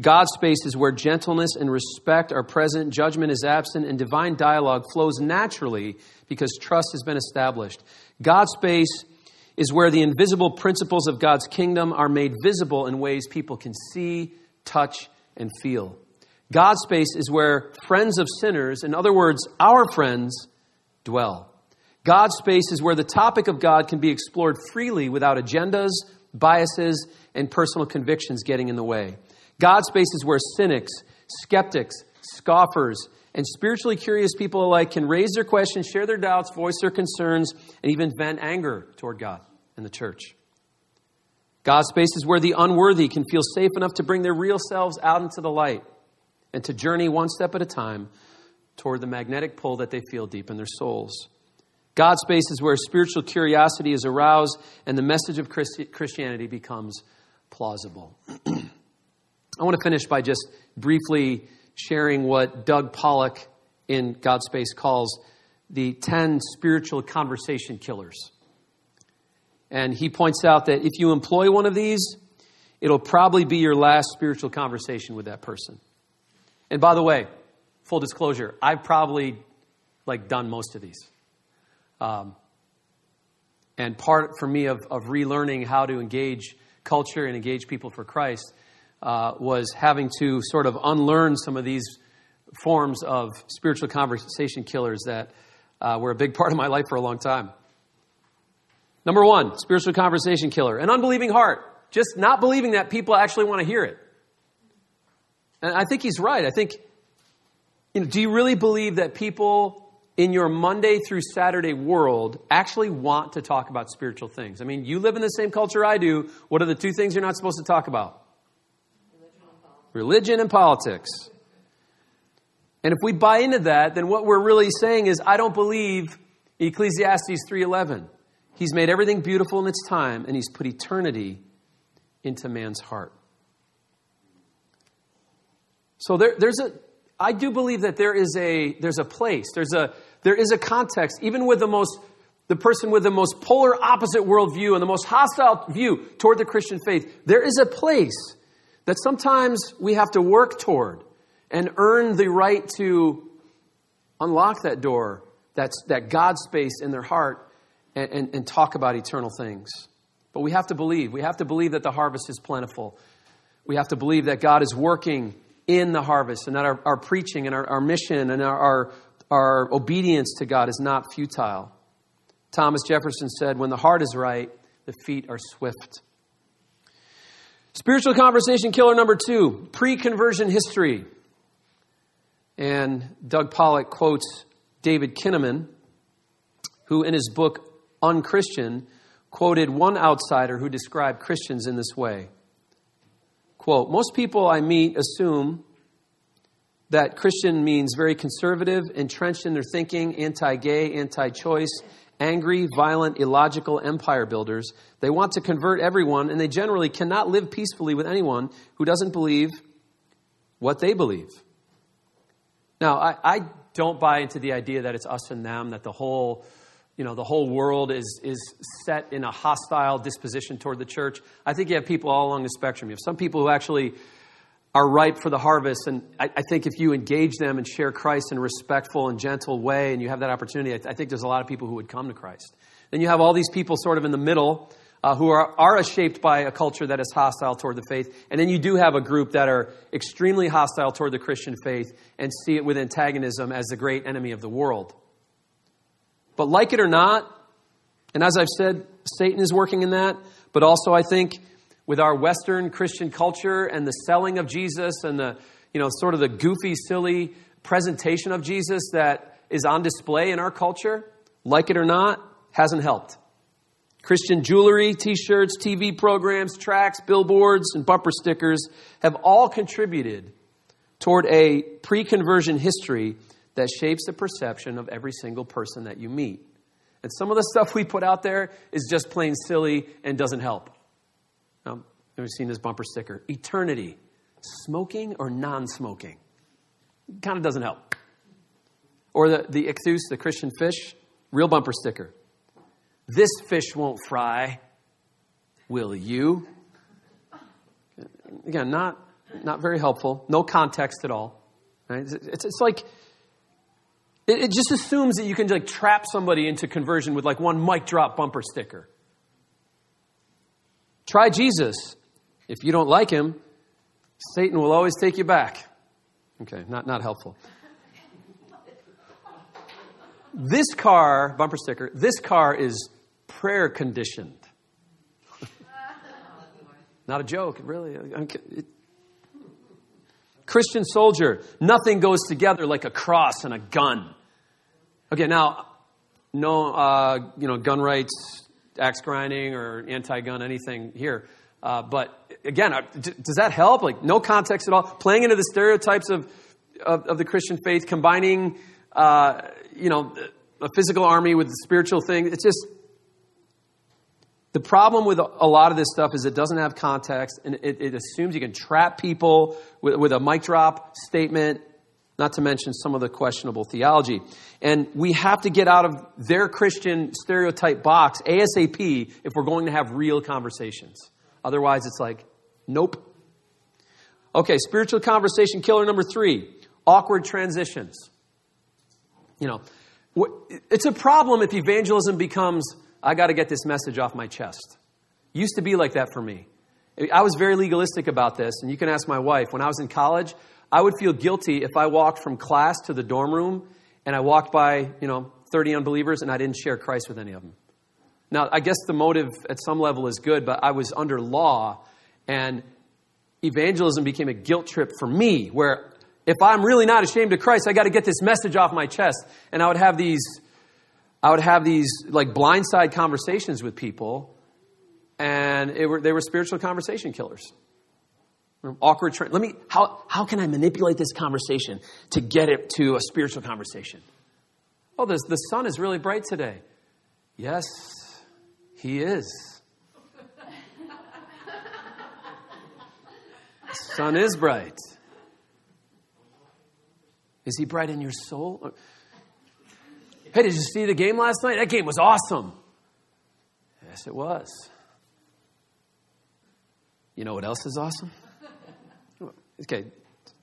God's space is where gentleness and respect are present, judgment is absent, and divine dialogue flows naturally because trust has been established. God's space is where the invisible principles of God's kingdom are made visible in ways people can see, touch, and feel. God's space is where friends of sinners, in other words, our friends, dwell. God's space is where the topic of God can be explored freely without agendas, biases, and personal convictions getting in the way. God's space is where cynics, skeptics, scoffers, and spiritually curious people alike can raise their questions, share their doubts, voice their concerns, and even vent anger toward God and the church. God's space is where the unworthy can feel safe enough to bring their real selves out into the light and to journey one step at a time toward the magnetic pull that they feel deep in their souls. God's space is where spiritual curiosity is aroused and the message of Christianity becomes plausible. *clears throat* I want to finish by just briefly sharing what Doug Pollock in God's Space calls the 10 spiritual conversation killers. And he points out that if you employ one of these, it'll probably be your last spiritual conversation with that person. And by the way, full disclosure, I've probably like done most of these. Um, and part for me of, of relearning how to engage culture and engage people for Christ uh, was having to sort of unlearn some of these forms of spiritual conversation killers that uh, were a big *laughs* part of my life for a long time. Number one, spiritual conversation killer, an unbelieving heart, just not believing that people actually want to hear it. And I think he's right. I think, you know, do you really believe that people in your Monday through Saturday world actually want to talk about spiritual things? I mean, you live in the same culture I do. What are the two things you're not supposed to talk about? Religion and politics. And if we buy into that, then what we're really saying is I don't believe Ecclesiastes 3:11. He's made everything beautiful in its time and he's put eternity into man's heart. So there, there's a I do believe that there is a there's a place, there's a there is a context, even with the most the person with the most polar opposite worldview and the most hostile view toward the Christian faith, there is a place that sometimes we have to work toward and earn the right to unlock that door, that's, that God space in their heart, and, and, and talk about eternal things. But we have to believe. We have to believe that the harvest is plentiful. We have to believe that God is working in the harvest and that our, our preaching and our, our mission and our, our, our obedience to God is not futile. Thomas Jefferson said, When the heart is right, the feet are swift. Spiritual conversation killer number two pre conversion history. And Doug Pollock quotes David Kinnaman, who in his book Unchristian quoted one outsider who described Christians in this way. Quote, most people I meet assume that Christian means very conservative, entrenched in their thinking, anti gay, anti choice, angry, violent, illogical empire builders. They want to convert everyone, and they generally cannot live peacefully with anyone who doesn't believe what they believe. Now, I, I don't buy into the idea that it's us and them, that the whole you know, the whole world is, is set in a hostile disposition toward the church. I think you have people all along the spectrum. You have some people who actually are ripe for the harvest. And I, I think if you engage them and share Christ in a respectful and gentle way, and you have that opportunity, I, I think there's a lot of people who would come to Christ. Then you have all these people sort of in the middle uh, who are, are shaped by a culture that is hostile toward the faith. And then you do have a group that are extremely hostile toward the Christian faith and see it with antagonism as the great enemy of the world. But like it or not, and as I've said, Satan is working in that, but also I think with our Western Christian culture and the selling of Jesus and the, you know, sort of the goofy, silly presentation of Jesus that is on display in our culture, like it or not, hasn't helped. Christian jewelry, t shirts, TV programs, tracks, billboards, and bumper stickers have all contributed toward a pre conversion history that shapes the perception of every single person that you meet. And some of the *laughs* stuff we put out there is just plain silly and doesn't help. Now, have seen this bumper sticker? Eternity, smoking or non smoking? Kind of doesn't help. Or the, the ichthus, the Christian fish, real bumper sticker. This fish won't fry. Will you? Again, not, not very helpful. No context at all. Right? It's, it's like it, it just assumes that you can like trap somebody into conversion with like one mic drop bumper sticker. Try Jesus. If you don't like him, Satan will always take you back. Okay, not, not helpful. This car, bumper sticker, this car is prayer conditioned. Not a joke, really. It, Christian soldier, nothing goes together like a cross and a gun. Okay, now, no, uh, you know, gun rights, axe grinding, or anti-gun anything here. Uh, but again, uh, does that help? Like, no context at all. Playing into the stereotypes of of, of the Christian faith, combining, uh, you know, a physical army with the spiritual thing. It's just the problem with a lot of this stuff is it doesn't have context and it, it assumes you can trap people with, with, a mic drop statement, not to mention some of the questionable theology. And we have to get out of their Christian stereotype box ASAP if we're going to have real conversations. Otherwise, it's like, nope. Okay, spiritual conversation killer number three awkward transitions. You know, it's a problem if evangelism becomes I got to get this message off my chest. Used to be like that for me. I was very legalistic about this, and you can ask my wife. When I was in college, I would feel guilty if I walked from class to the dorm room and I walked by, you know, 30 unbelievers and I didn't share Christ with any of them. Now, I guess the motive at some level is good, but I was under law, and evangelism became a guilt trip for me, where if I'm really not ashamed of Christ, I got to get this message off my chest. And I would have these I would have these like blindside conversations with people, and were, they were spiritual conversation killers. Awkward. Tra- Let me. How how can I manipulate this conversation to get it to a spiritual conversation? Oh, the the sun is really bright today. Yes, he is. the *laughs* sun is bright. Is he bright in your soul? Hey, did you see the game last night? That game was awesome. Yes, it was. You know what else is awesome? Okay,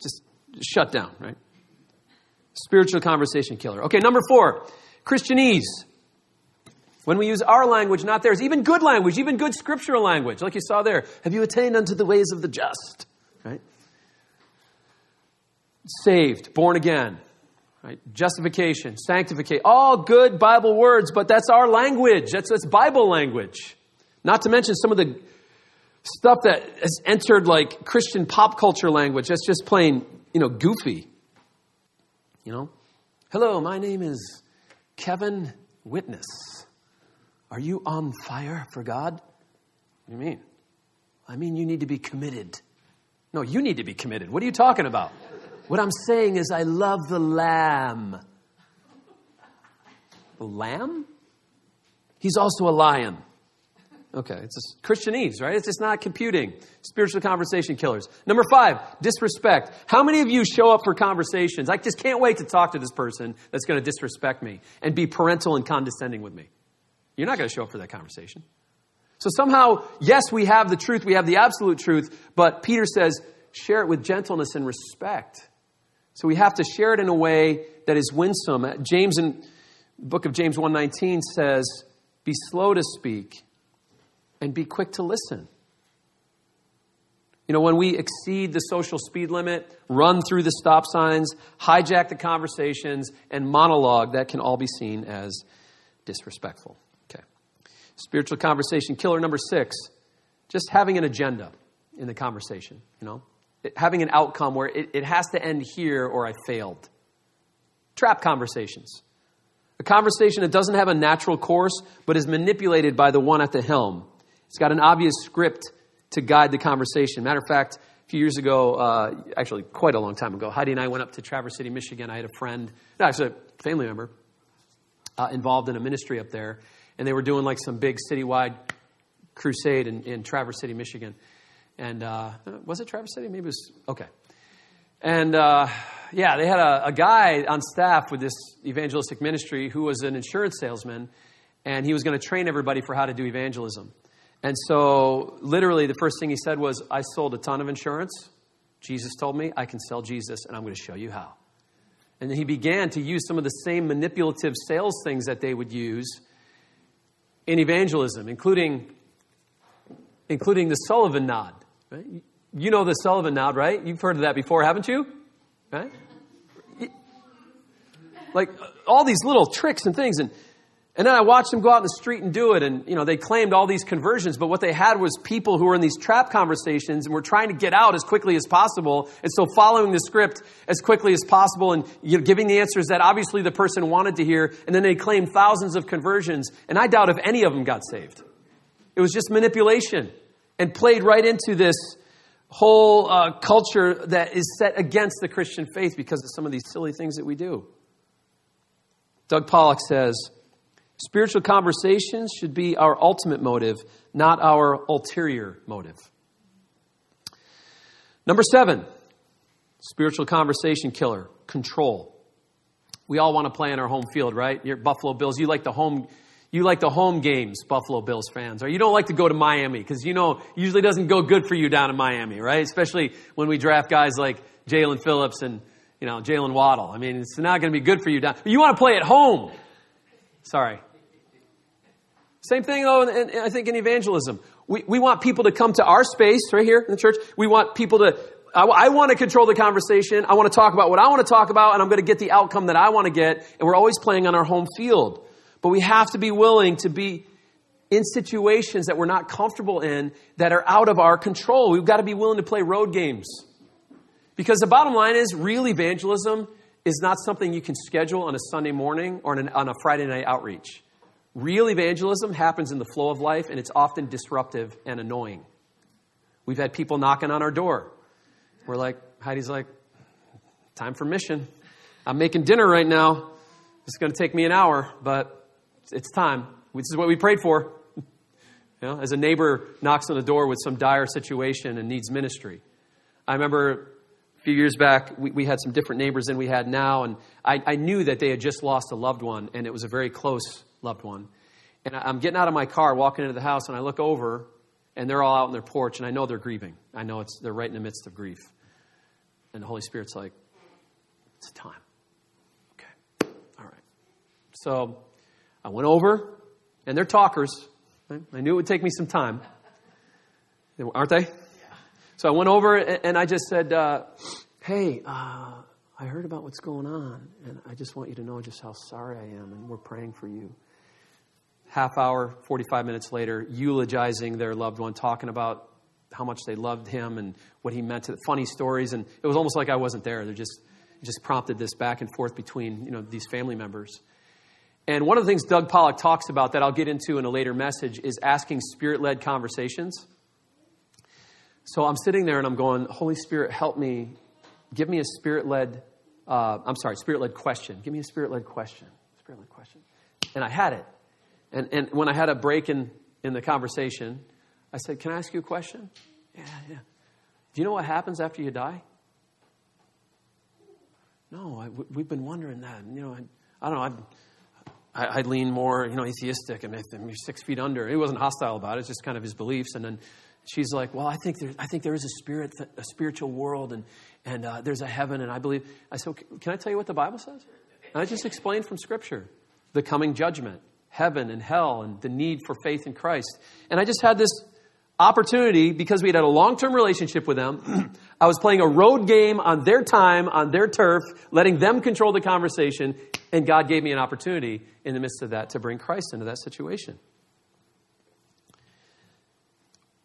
just shut down, right? Spiritual conversation killer. Okay, number four, Christianese. When we use our language, not theirs, even good language, even good scriptural language, like you saw there. Have you attained unto the ways of the just? Right? Saved, born again, Right? Justification, sanctification, all good Bible words, but that's our language. That's, that's Bible language. Not to mention some of the stuff that has entered like Christian pop culture language. That's just plain, you know, goofy. You know? Hello, my name is Kevin Witness. Are you on fire for God? What do you mean? I mean, you need to be committed. No, you need to be committed. What are you talking about? What I'm saying is, I love the lamb. The lamb? He's also a lion. Okay, it's just Christianese, right? It's just not computing. Spiritual conversation killers. Number five, disrespect. How many of you show up for conversations? I just can't wait to talk to this person that's going to disrespect me and be parental and condescending with me. You're not going to show up for that conversation. So somehow, yes, we have the truth, we have the absolute truth, but Peter says, share it with gentleness and respect. So we have to share it in a way that is winsome. James in book of James 119 says, be slow to speak and be quick to listen. You know, when we exceed the social speed limit, run through the stop signs, hijack the conversations, and monologue, that can all be seen as disrespectful. Okay. Spiritual conversation killer number six just having an agenda in the conversation, you know, it, having an outcome where it, it has to end here or I failed. Trap conversations. A conversation that doesn't have a natural course, but is manipulated by the one at the helm. It's got an obvious script to guide the conversation. Matter of fact, a few years ago, uh, actually quite a long time ago, Heidi and I went up to Traverse City, Michigan. I had a friend, actually a family member, uh, involved in a ministry up there, and they were doing like some big citywide crusade in, in Traverse City, Michigan. And uh, was it Traverse City? Maybe it was okay. And uh, yeah, they had a, a guy on staff with this evangelistic ministry who was an insurance salesman, and he was going to train everybody for how to do evangelism. And so, literally, the first thing he said was, I sold a ton of insurance. Jesus told me I can sell Jesus, and I'm going to show you how. And he began to use some of the same manipulative sales things that they would use in evangelism, including, including the Sullivan nod. Right? You know the Sullivan nod, right? You've heard of that before, haven't you? Right? Like all these little tricks and things. And and then I watched them go out in the street and do it. And, you know, they claimed all these conversions, but what they had was people who were in these trap conversations and were trying to get out as quickly as possible. And so following the script as quickly as possible and you know, giving the answers that obviously the person wanted to hear. And then they claimed thousands of conversions. And I doubt if any of them got saved. It was just manipulation and played right into this whole uh, culture that is set against the Christian faith because of some of these silly things that we do. Doug Pollock says, Spiritual conversations should be our ultimate motive, not our ulterior motive. Number seven, spiritual conversation killer, control. We all want to play in our home field, right? You're Buffalo Bills. You like the home, you like the home games, Buffalo Bills fans, or you don't like to go to Miami because you know usually doesn't go good for you down in Miami, right? Especially when we draft guys like Jaelan Phillips and you know Jaylen Waddle. I mean, it's not going to be good for you down. But you want to play at home. Sorry. Same thing, though, in, in, I think in evangelism. We, we want people to come to our space right here in the church. We want people to, I, I want to control the conversation. I want to talk about what I want to talk about, and I'm going to get the outcome that I want to get. And we're always playing on our home field. But we have to be willing to be in situations that we're not comfortable in that are out of our control. We've got to be willing to play road games. Because the bottom line is, real evangelism is not something you can schedule on a Sunday morning or on a Friday night outreach. Real evangelism happens in the flow of life, and it's often disruptive and annoying. We've had people knocking on our door. We're like, Heidi's like, time for mission. I'm making dinner right now. It's going to take me an hour, but it's time. This is what we prayed for. *laughs* You know, as a neighbor knocks on the door with some dire situation and needs ministry. I remember few years back, we, we had some different neighbors than we had now, and I, I knew that they had just lost a loved one, and it was a very close loved one. And I'm getting out of my car, walking into the house, and I look over, and they're all out on their porch, and I know they're grieving. I know it's, they're right in the midst of grief. And the Holy Spirit's like, it's time. Okay, all right. So I went over, and they're talkers. I knew it would take me some time. Aren't they? So I went over, and I just said, uh, hey, uh, I heard about what's going on, and I just want you to know just how sorry I am, and we're praying for you half hour, 45 minutes later, eulogizing their loved one, talking about how much they loved him and what he meant to them, funny stories. And it was almost like I wasn't there. They just, just prompted this back and forth between you know, these family members. And one of the things Doug Pollock talks about that I'll get into in a later message is asking spirit led conversations. So I'm sitting there and I'm going, Holy Spirit, help me. Give me a spirit led, uh, I'm sorry, spirit led question. Give me a spirit led question. Spirit led question. And I had it. And, and when I had a break in, in the conversation. I said, Can I ask you a question? Yeah, yeah. Do you know what happens after you die? No, I, we've been wondering that. You know, I, I don't know. I'd, I, I'd lean more, you know, atheistic, and you're six feet under. He wasn't hostile about it; it's just kind of his beliefs. And then she's like, "Well, I think there, I think there is a spirit, a spiritual world, and and uh, there's a heaven, and I believe." I said, "Can I tell you what the Bible says?" And I just explained from Scripture the coming judgment, heaven and hell, and the need for faith in Christ. And I just had this opportunity because we had had a long term relationship with them. *clears throat* I was playing a road game on their time, on their turf, letting them control the conversation, and God gave me an opportunity in the midst of that to bring Christ into that situation.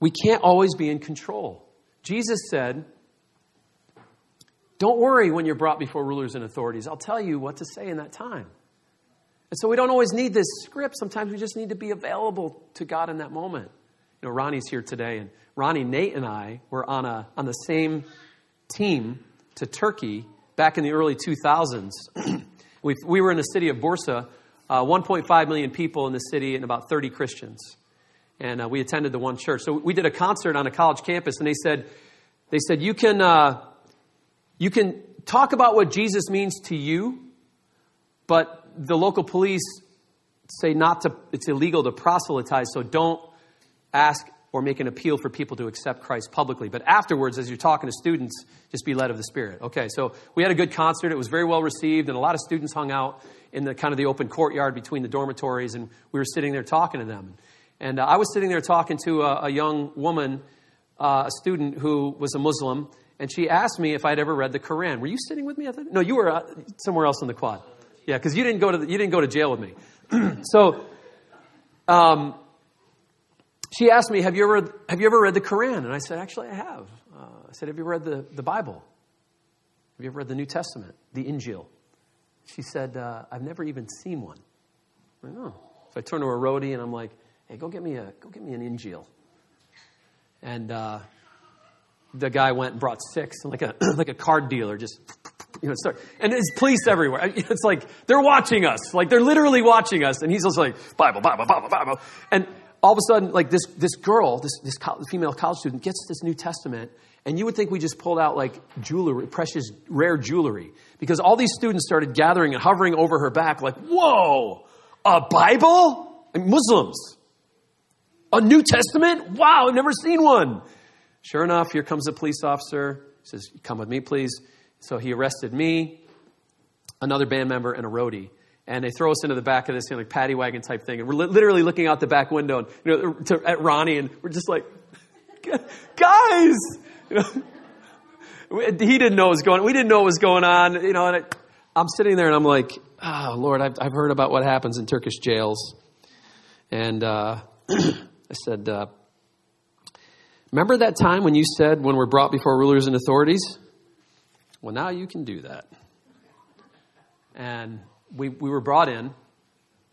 We can't always be in control. Jesus said, Don't worry when you're brought before rulers and authorities. I'll tell you what to say in that time. And so we don't always need this script. Sometimes we just need to be available to God in that moment. You know, Ronnie's here today, and Ronnie, Nate, and I were on, a, on the same team to Turkey back in the early 2000s. *clears throat* we, we were in the city of Bursa, uh, 1.5 million people in the city, and about 30 Christians. And uh, we attended the one church. So we did a concert on a college campus, and they said, they said you can, uh, you can talk about what Jesus means to you, but the local police say not to, it's illegal to proselytize, so don't ask or make an appeal for people to accept Christ publicly. But afterwards, as you're talking to students, just be led of the Spirit. Okay, so we had a good concert. It was very well received, and a lot of students hung out in the kind of the open courtyard between the dormitories, and we were sitting there talking to them. And uh, I was sitting there talking to a, a young woman, uh, a student who was a Muslim, and she asked me if I'd ever read the Quran. Were you sitting with me? No, you were uh, somewhere else in the quad. Yeah, because you didn't go to you didn't go to jail with me. *clears throat* so. Um, she asked me, have you, ever, have you ever read the Quran? And I said, Actually, I have. Uh, I said, Have you read the, the Bible? Have you ever read the New Testament, the Injil? She said, uh, I've never even seen one. I know. So I turned to a roadie and I'm like, Hey, go get me, a, go get me an Injil. And uh, the guy went and brought six, like a, *clears throat* like a card dealer, just you know, start, and there's police everywhere. *laughs* It's like they're watching us, like they're literally watching us. And he's just like Bible, Bible, Bible, Bible, and all of a sudden, like this, this girl, this, this female college student, gets this New Testament, and you would think we just pulled out like jewelry, precious, rare jewelry, because all these students started gathering and hovering over her back, like, whoa, a Bible? And Muslims. A New Testament? Wow, I've never seen one. Sure enough, here comes a police officer. He says, Come with me, please. So he arrested me, another band member, and a roadie and they throw us into the back of this you know, like paddy wagon type thing, and we're li- literally looking out the back window, and you know, to, at Ronnie, and we're just like, guys, you know, *laughs* he didn't know what was going. We didn't know what was going on, you know. And I, am sitting there, and I'm like, oh Lord, I've, I've, heard about what happens in Turkish jails, and uh, *clears throat* I said, uh, remember that time when you said when we're brought before rulers and authorities? Well, now you can do that. And we, we were brought in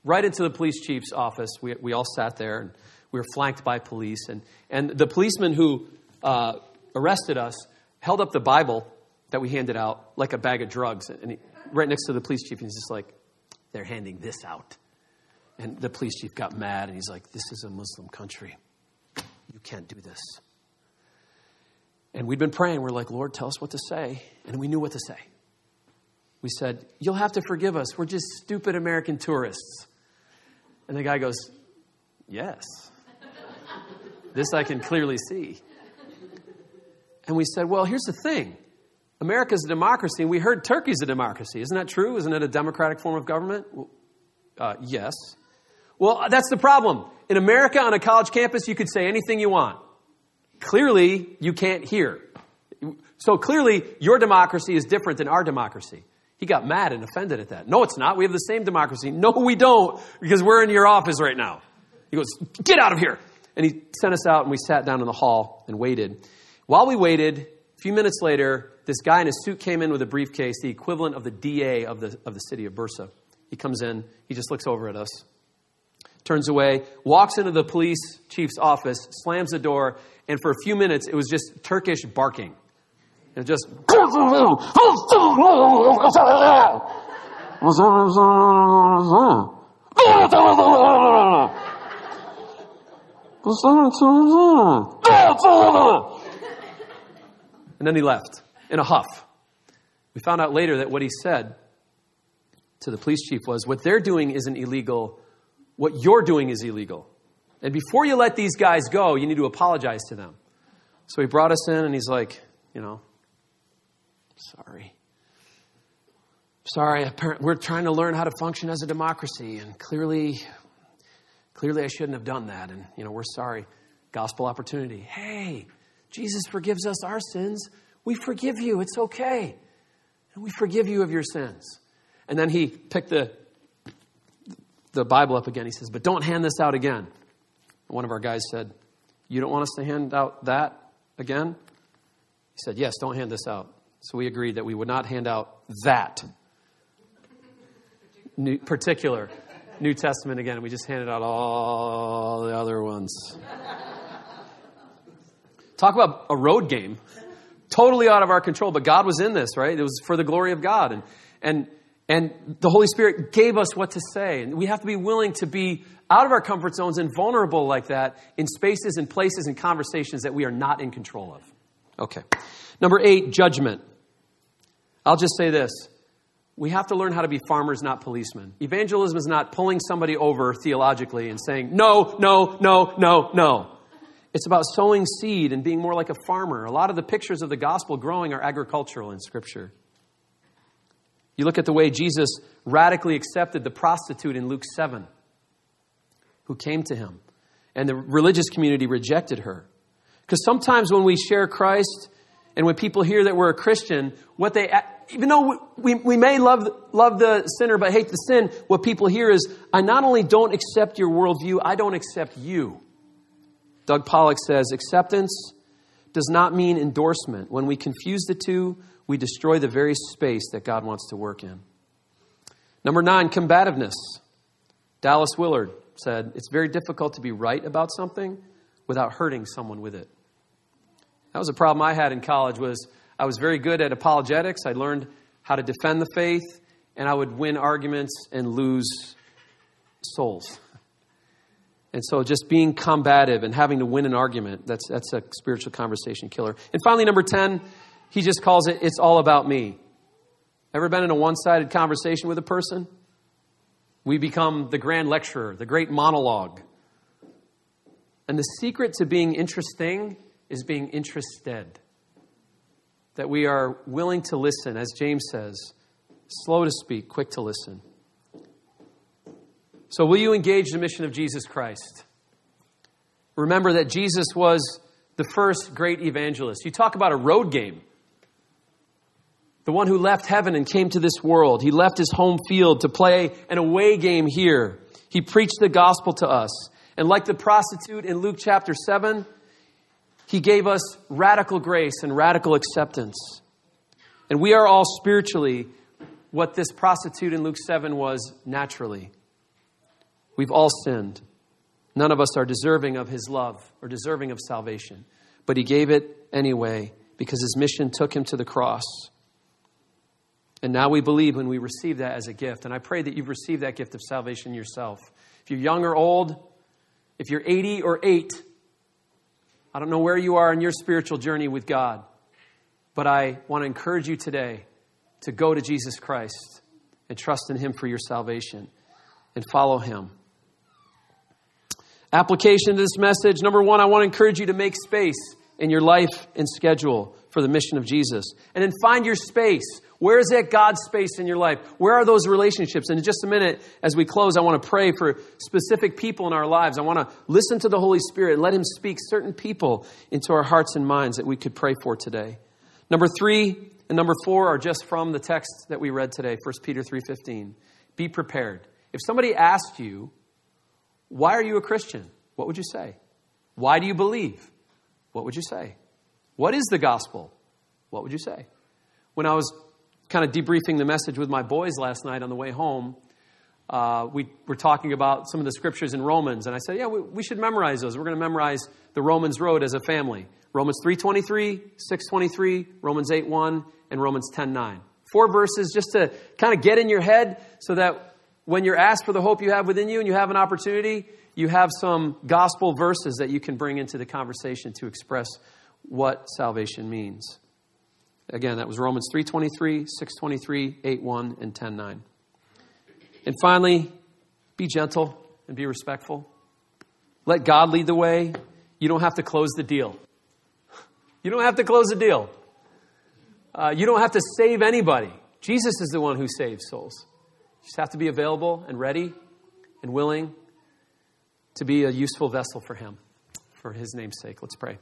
right into the police chief's office. We, we all sat there and we were flanked by police. And, and the policeman who uh, arrested us held up the Bible that we handed out like a bag of drugs. And he, right next to the police chief, he's just like, they're handing this out. And the police chief got mad and he's like, this is a Muslim country. You can't do this. And we'd been praying. We're like, Lord, tell us what to say. And we knew what to say we said, You'll have to forgive us. We're just stupid American tourists. And the guy goes, Yes. this I can clearly see. And we said, Well, here's the thing America's a democracy, and we heard Turkey's a democracy. Isn't that true? Isn't it a democratic form of government? Uh, yes. Well, that's the problem. In America, on a college campus, you could say anything you want. Clearly, you can't hear. So clearly, your democracy is different than our democracy. He got mad and offended at that. No, it's not. We have the same democracy. No, we don't, because we're in your office right now. He goes, Get out of here. And he sent us out, and we sat down in the hall and waited. While we waited, a few minutes later, this guy in a suit came in with a briefcase, the equivalent of the DA of the, of the city of Bursa. He comes in, he just looks over at us, turns away, walks into the police chief's office, slams the door, and for a few minutes, it was just Turkish barking. It just. And then he left in a huff. We found out later that what he said to the police chief was, What they're doing isn't illegal, what you're doing is illegal. And before you let these guys go, you need to apologize to them. So he brought us in and he's like, You know, sorry. Sorry, we're trying to learn how to function as a democracy, and clearly, clearly I shouldn't have done that. And, you know, we're sorry. Gospel opportunity. Hey, Jesus forgives us our sins. We forgive you. It's okay. And we forgive you of your sins. And then he picked the, the Bible up again. He says, But don't hand this out again. One of our guys said, You don't want us to hand out that again? He said, Yes, don't hand this out. So we agreed that we would not hand out that new, particular New Testament again. We just handed out all the other ones. Talk about a road game. Totally out of our control, but God was in this, right? It was for the glory of God. And, and, and the Holy Spirit gave us what to say. And we have to be willing to be out of our comfort zones and vulnerable like that in spaces and places and conversations that we are not in control of. Okay. Number eight, judgment. I'll just say this. We have to learn how to be farmers, not policemen. Evangelism is not pulling somebody over theologically and saying, no, no, no, no, no. It's about sowing seed and being more like a farmer. A lot of the pictures of the gospel growing are agricultural in Scripture. You look at the way Jesus radically accepted the prostitute in Luke 7, who came to him, and the religious community rejected her. Because sometimes when we share Christ and when people hear that we're a Christian, what they, even though we, we may love, love the sinner but hate the sin, what people hear is, I not only don't accept your worldview, I don't accept you. Doug Pollock says acceptance does not mean endorsement. When we confuse the two, we destroy the very space that God wants to work in. Number nine, combativeness. Dallas Willard said, It's very difficult to be right about something without hurting someone with it. That was a problem I had in college was I was very good at apologetics. I learned how to defend the faith, and I would win arguments and lose souls. And so just being combative and having to win an argument, that's, that's a spiritual conversation killer. And finally, number 10, he just calls it, it's all about me. Ever been in a one sided conversation with a person? We become the grand lecturer, the great monologue. And the secret to being interesting is being interested. That we are willing to listen, as James says, slow to speak, quick to listen. So, will you engage the mission of Jesus Christ? Remember that Jesus was the first great evangelist. You talk about a road game. The one who left heaven and came to this world. He left his home field to play an away game here. He preached the gospel to us. And like the prostitute in Luke chapter 7, he gave us radical grace and radical acceptance. And we are all spiritually what this prostitute in Luke 7 was naturally. We've all sinned. None of us are deserving of his love or deserving of salvation. But he gave it anyway because his mission took him to the cross. And now we believe when we receive that as a gift. And I pray that you've received that gift of salvation yourself. If you're young or old, if you're 80 or 8, I don't know where you are in your spiritual journey with God, but I want to encourage you today to go to Jesus Christ and trust in Him for your salvation and follow Him. Application of this message number one, I want to encourage you to make space in your life and schedule for the mission of Jesus. And then find your space. Where is that God space in your life? Where are those relationships? And in just a minute, as we close, I want to pray for specific people in our lives. I want to listen to the Holy Spirit and let Him speak certain people into our hearts and minds that we could pray for today. Number three and number four are just from the text that we read today, 1 Peter 3.15. Be prepared. If somebody asked you, why are you a Christian? What would you say? Why do you believe? What would you say? What is the gospel? What would you say? When I was kind of debriefing the message with my boys last night on the way home, uh, we were talking about some of the scriptures in Romans, and I said, "Yeah, we, we should memorize those. We're going to memorize the Romans road as a family: Romans three twenty three, six twenty three, Romans eight one, and Romans ten nine. Four verses just to kind of get in your head, so that when you're asked for the hope you have within you and you have an opportunity, you have some gospel verses that you can bring into the conversation to express what salvation means. Again, that was Romans 3:23, 6:23, 8:1 and 10:9. And finally, be gentle and be respectful. Let God lead the way. You don't have to close the deal. You don't have to close the deal. Uh, you don't have to save anybody. Jesus is the one who saves souls. You just have to be available and ready and willing to be a useful vessel for Him, for His name's sake. Let's pray.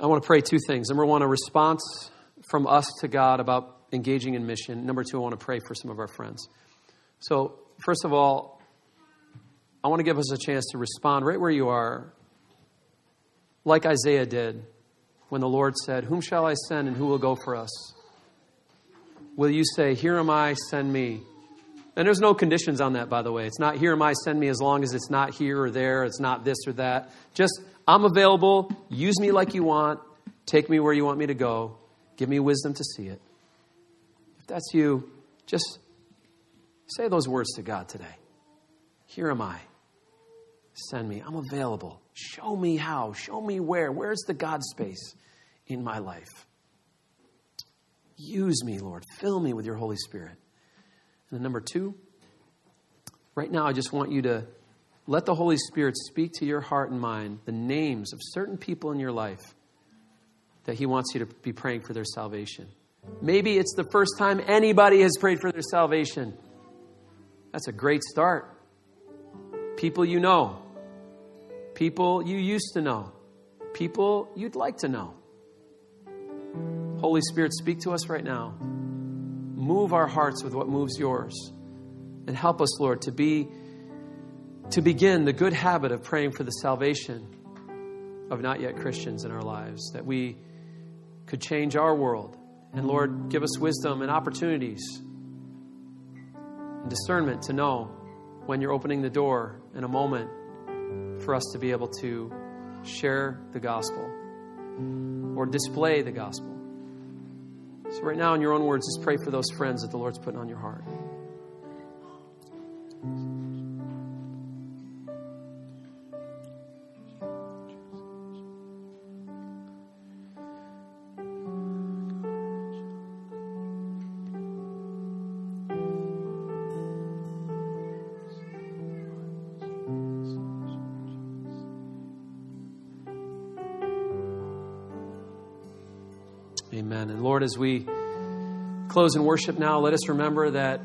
I want to pray two things. Number one, a response from us to God about engaging in mission. Number two, I want to pray for some of our friends. So, first of all, I want to give us a chance to respond right where you are, like Isaiah did when the Lord said, Whom shall I send and who will go for us? Will you say, Here am I, send me? And there's no conditions on that, by the way. It's not here am I, send me, as long as it's not here or there, it's not this or that. Just, I'm available. Use me like you want. Take me where you want me to go. Give me wisdom to see it. If that's you, just say those words to God today. Here am I. Send me. I'm available. Show me how. Show me where. Where's the God space in my life? Use me, Lord. Fill me with your Holy Spirit. And then, number two, right now, I just want you to let the Holy Spirit speak to your heart and mind the names of certain people in your life that He wants you to be praying for their salvation. Maybe it's the first time anybody has prayed for their salvation. That's a great start. People you know, people you used to know, people you'd like to know. Holy Spirit, speak to us right now. Move our hearts with what moves yours. And help us, Lord, to be to begin the good habit of praying for the salvation of not yet Christians in our lives, that we could change our world. And Lord, give us wisdom and opportunities and discernment to know when you're opening the door in a moment for us to be able to share the gospel or display the gospel. So, right now, in your own words, just pray for those friends that the Lord's putting on your heart. Lord, as we close in worship now, let us remember that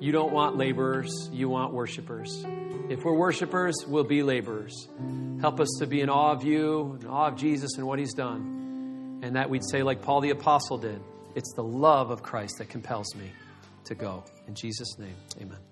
you don't want laborers, you want worshipers. If we're worshipers, we'll be laborers. Help us to be in awe of you, in awe of Jesus and what he's done. And that we'd say, like Paul the Apostle did, it's the love of Christ that compels me to go. In Jesus' name, amen.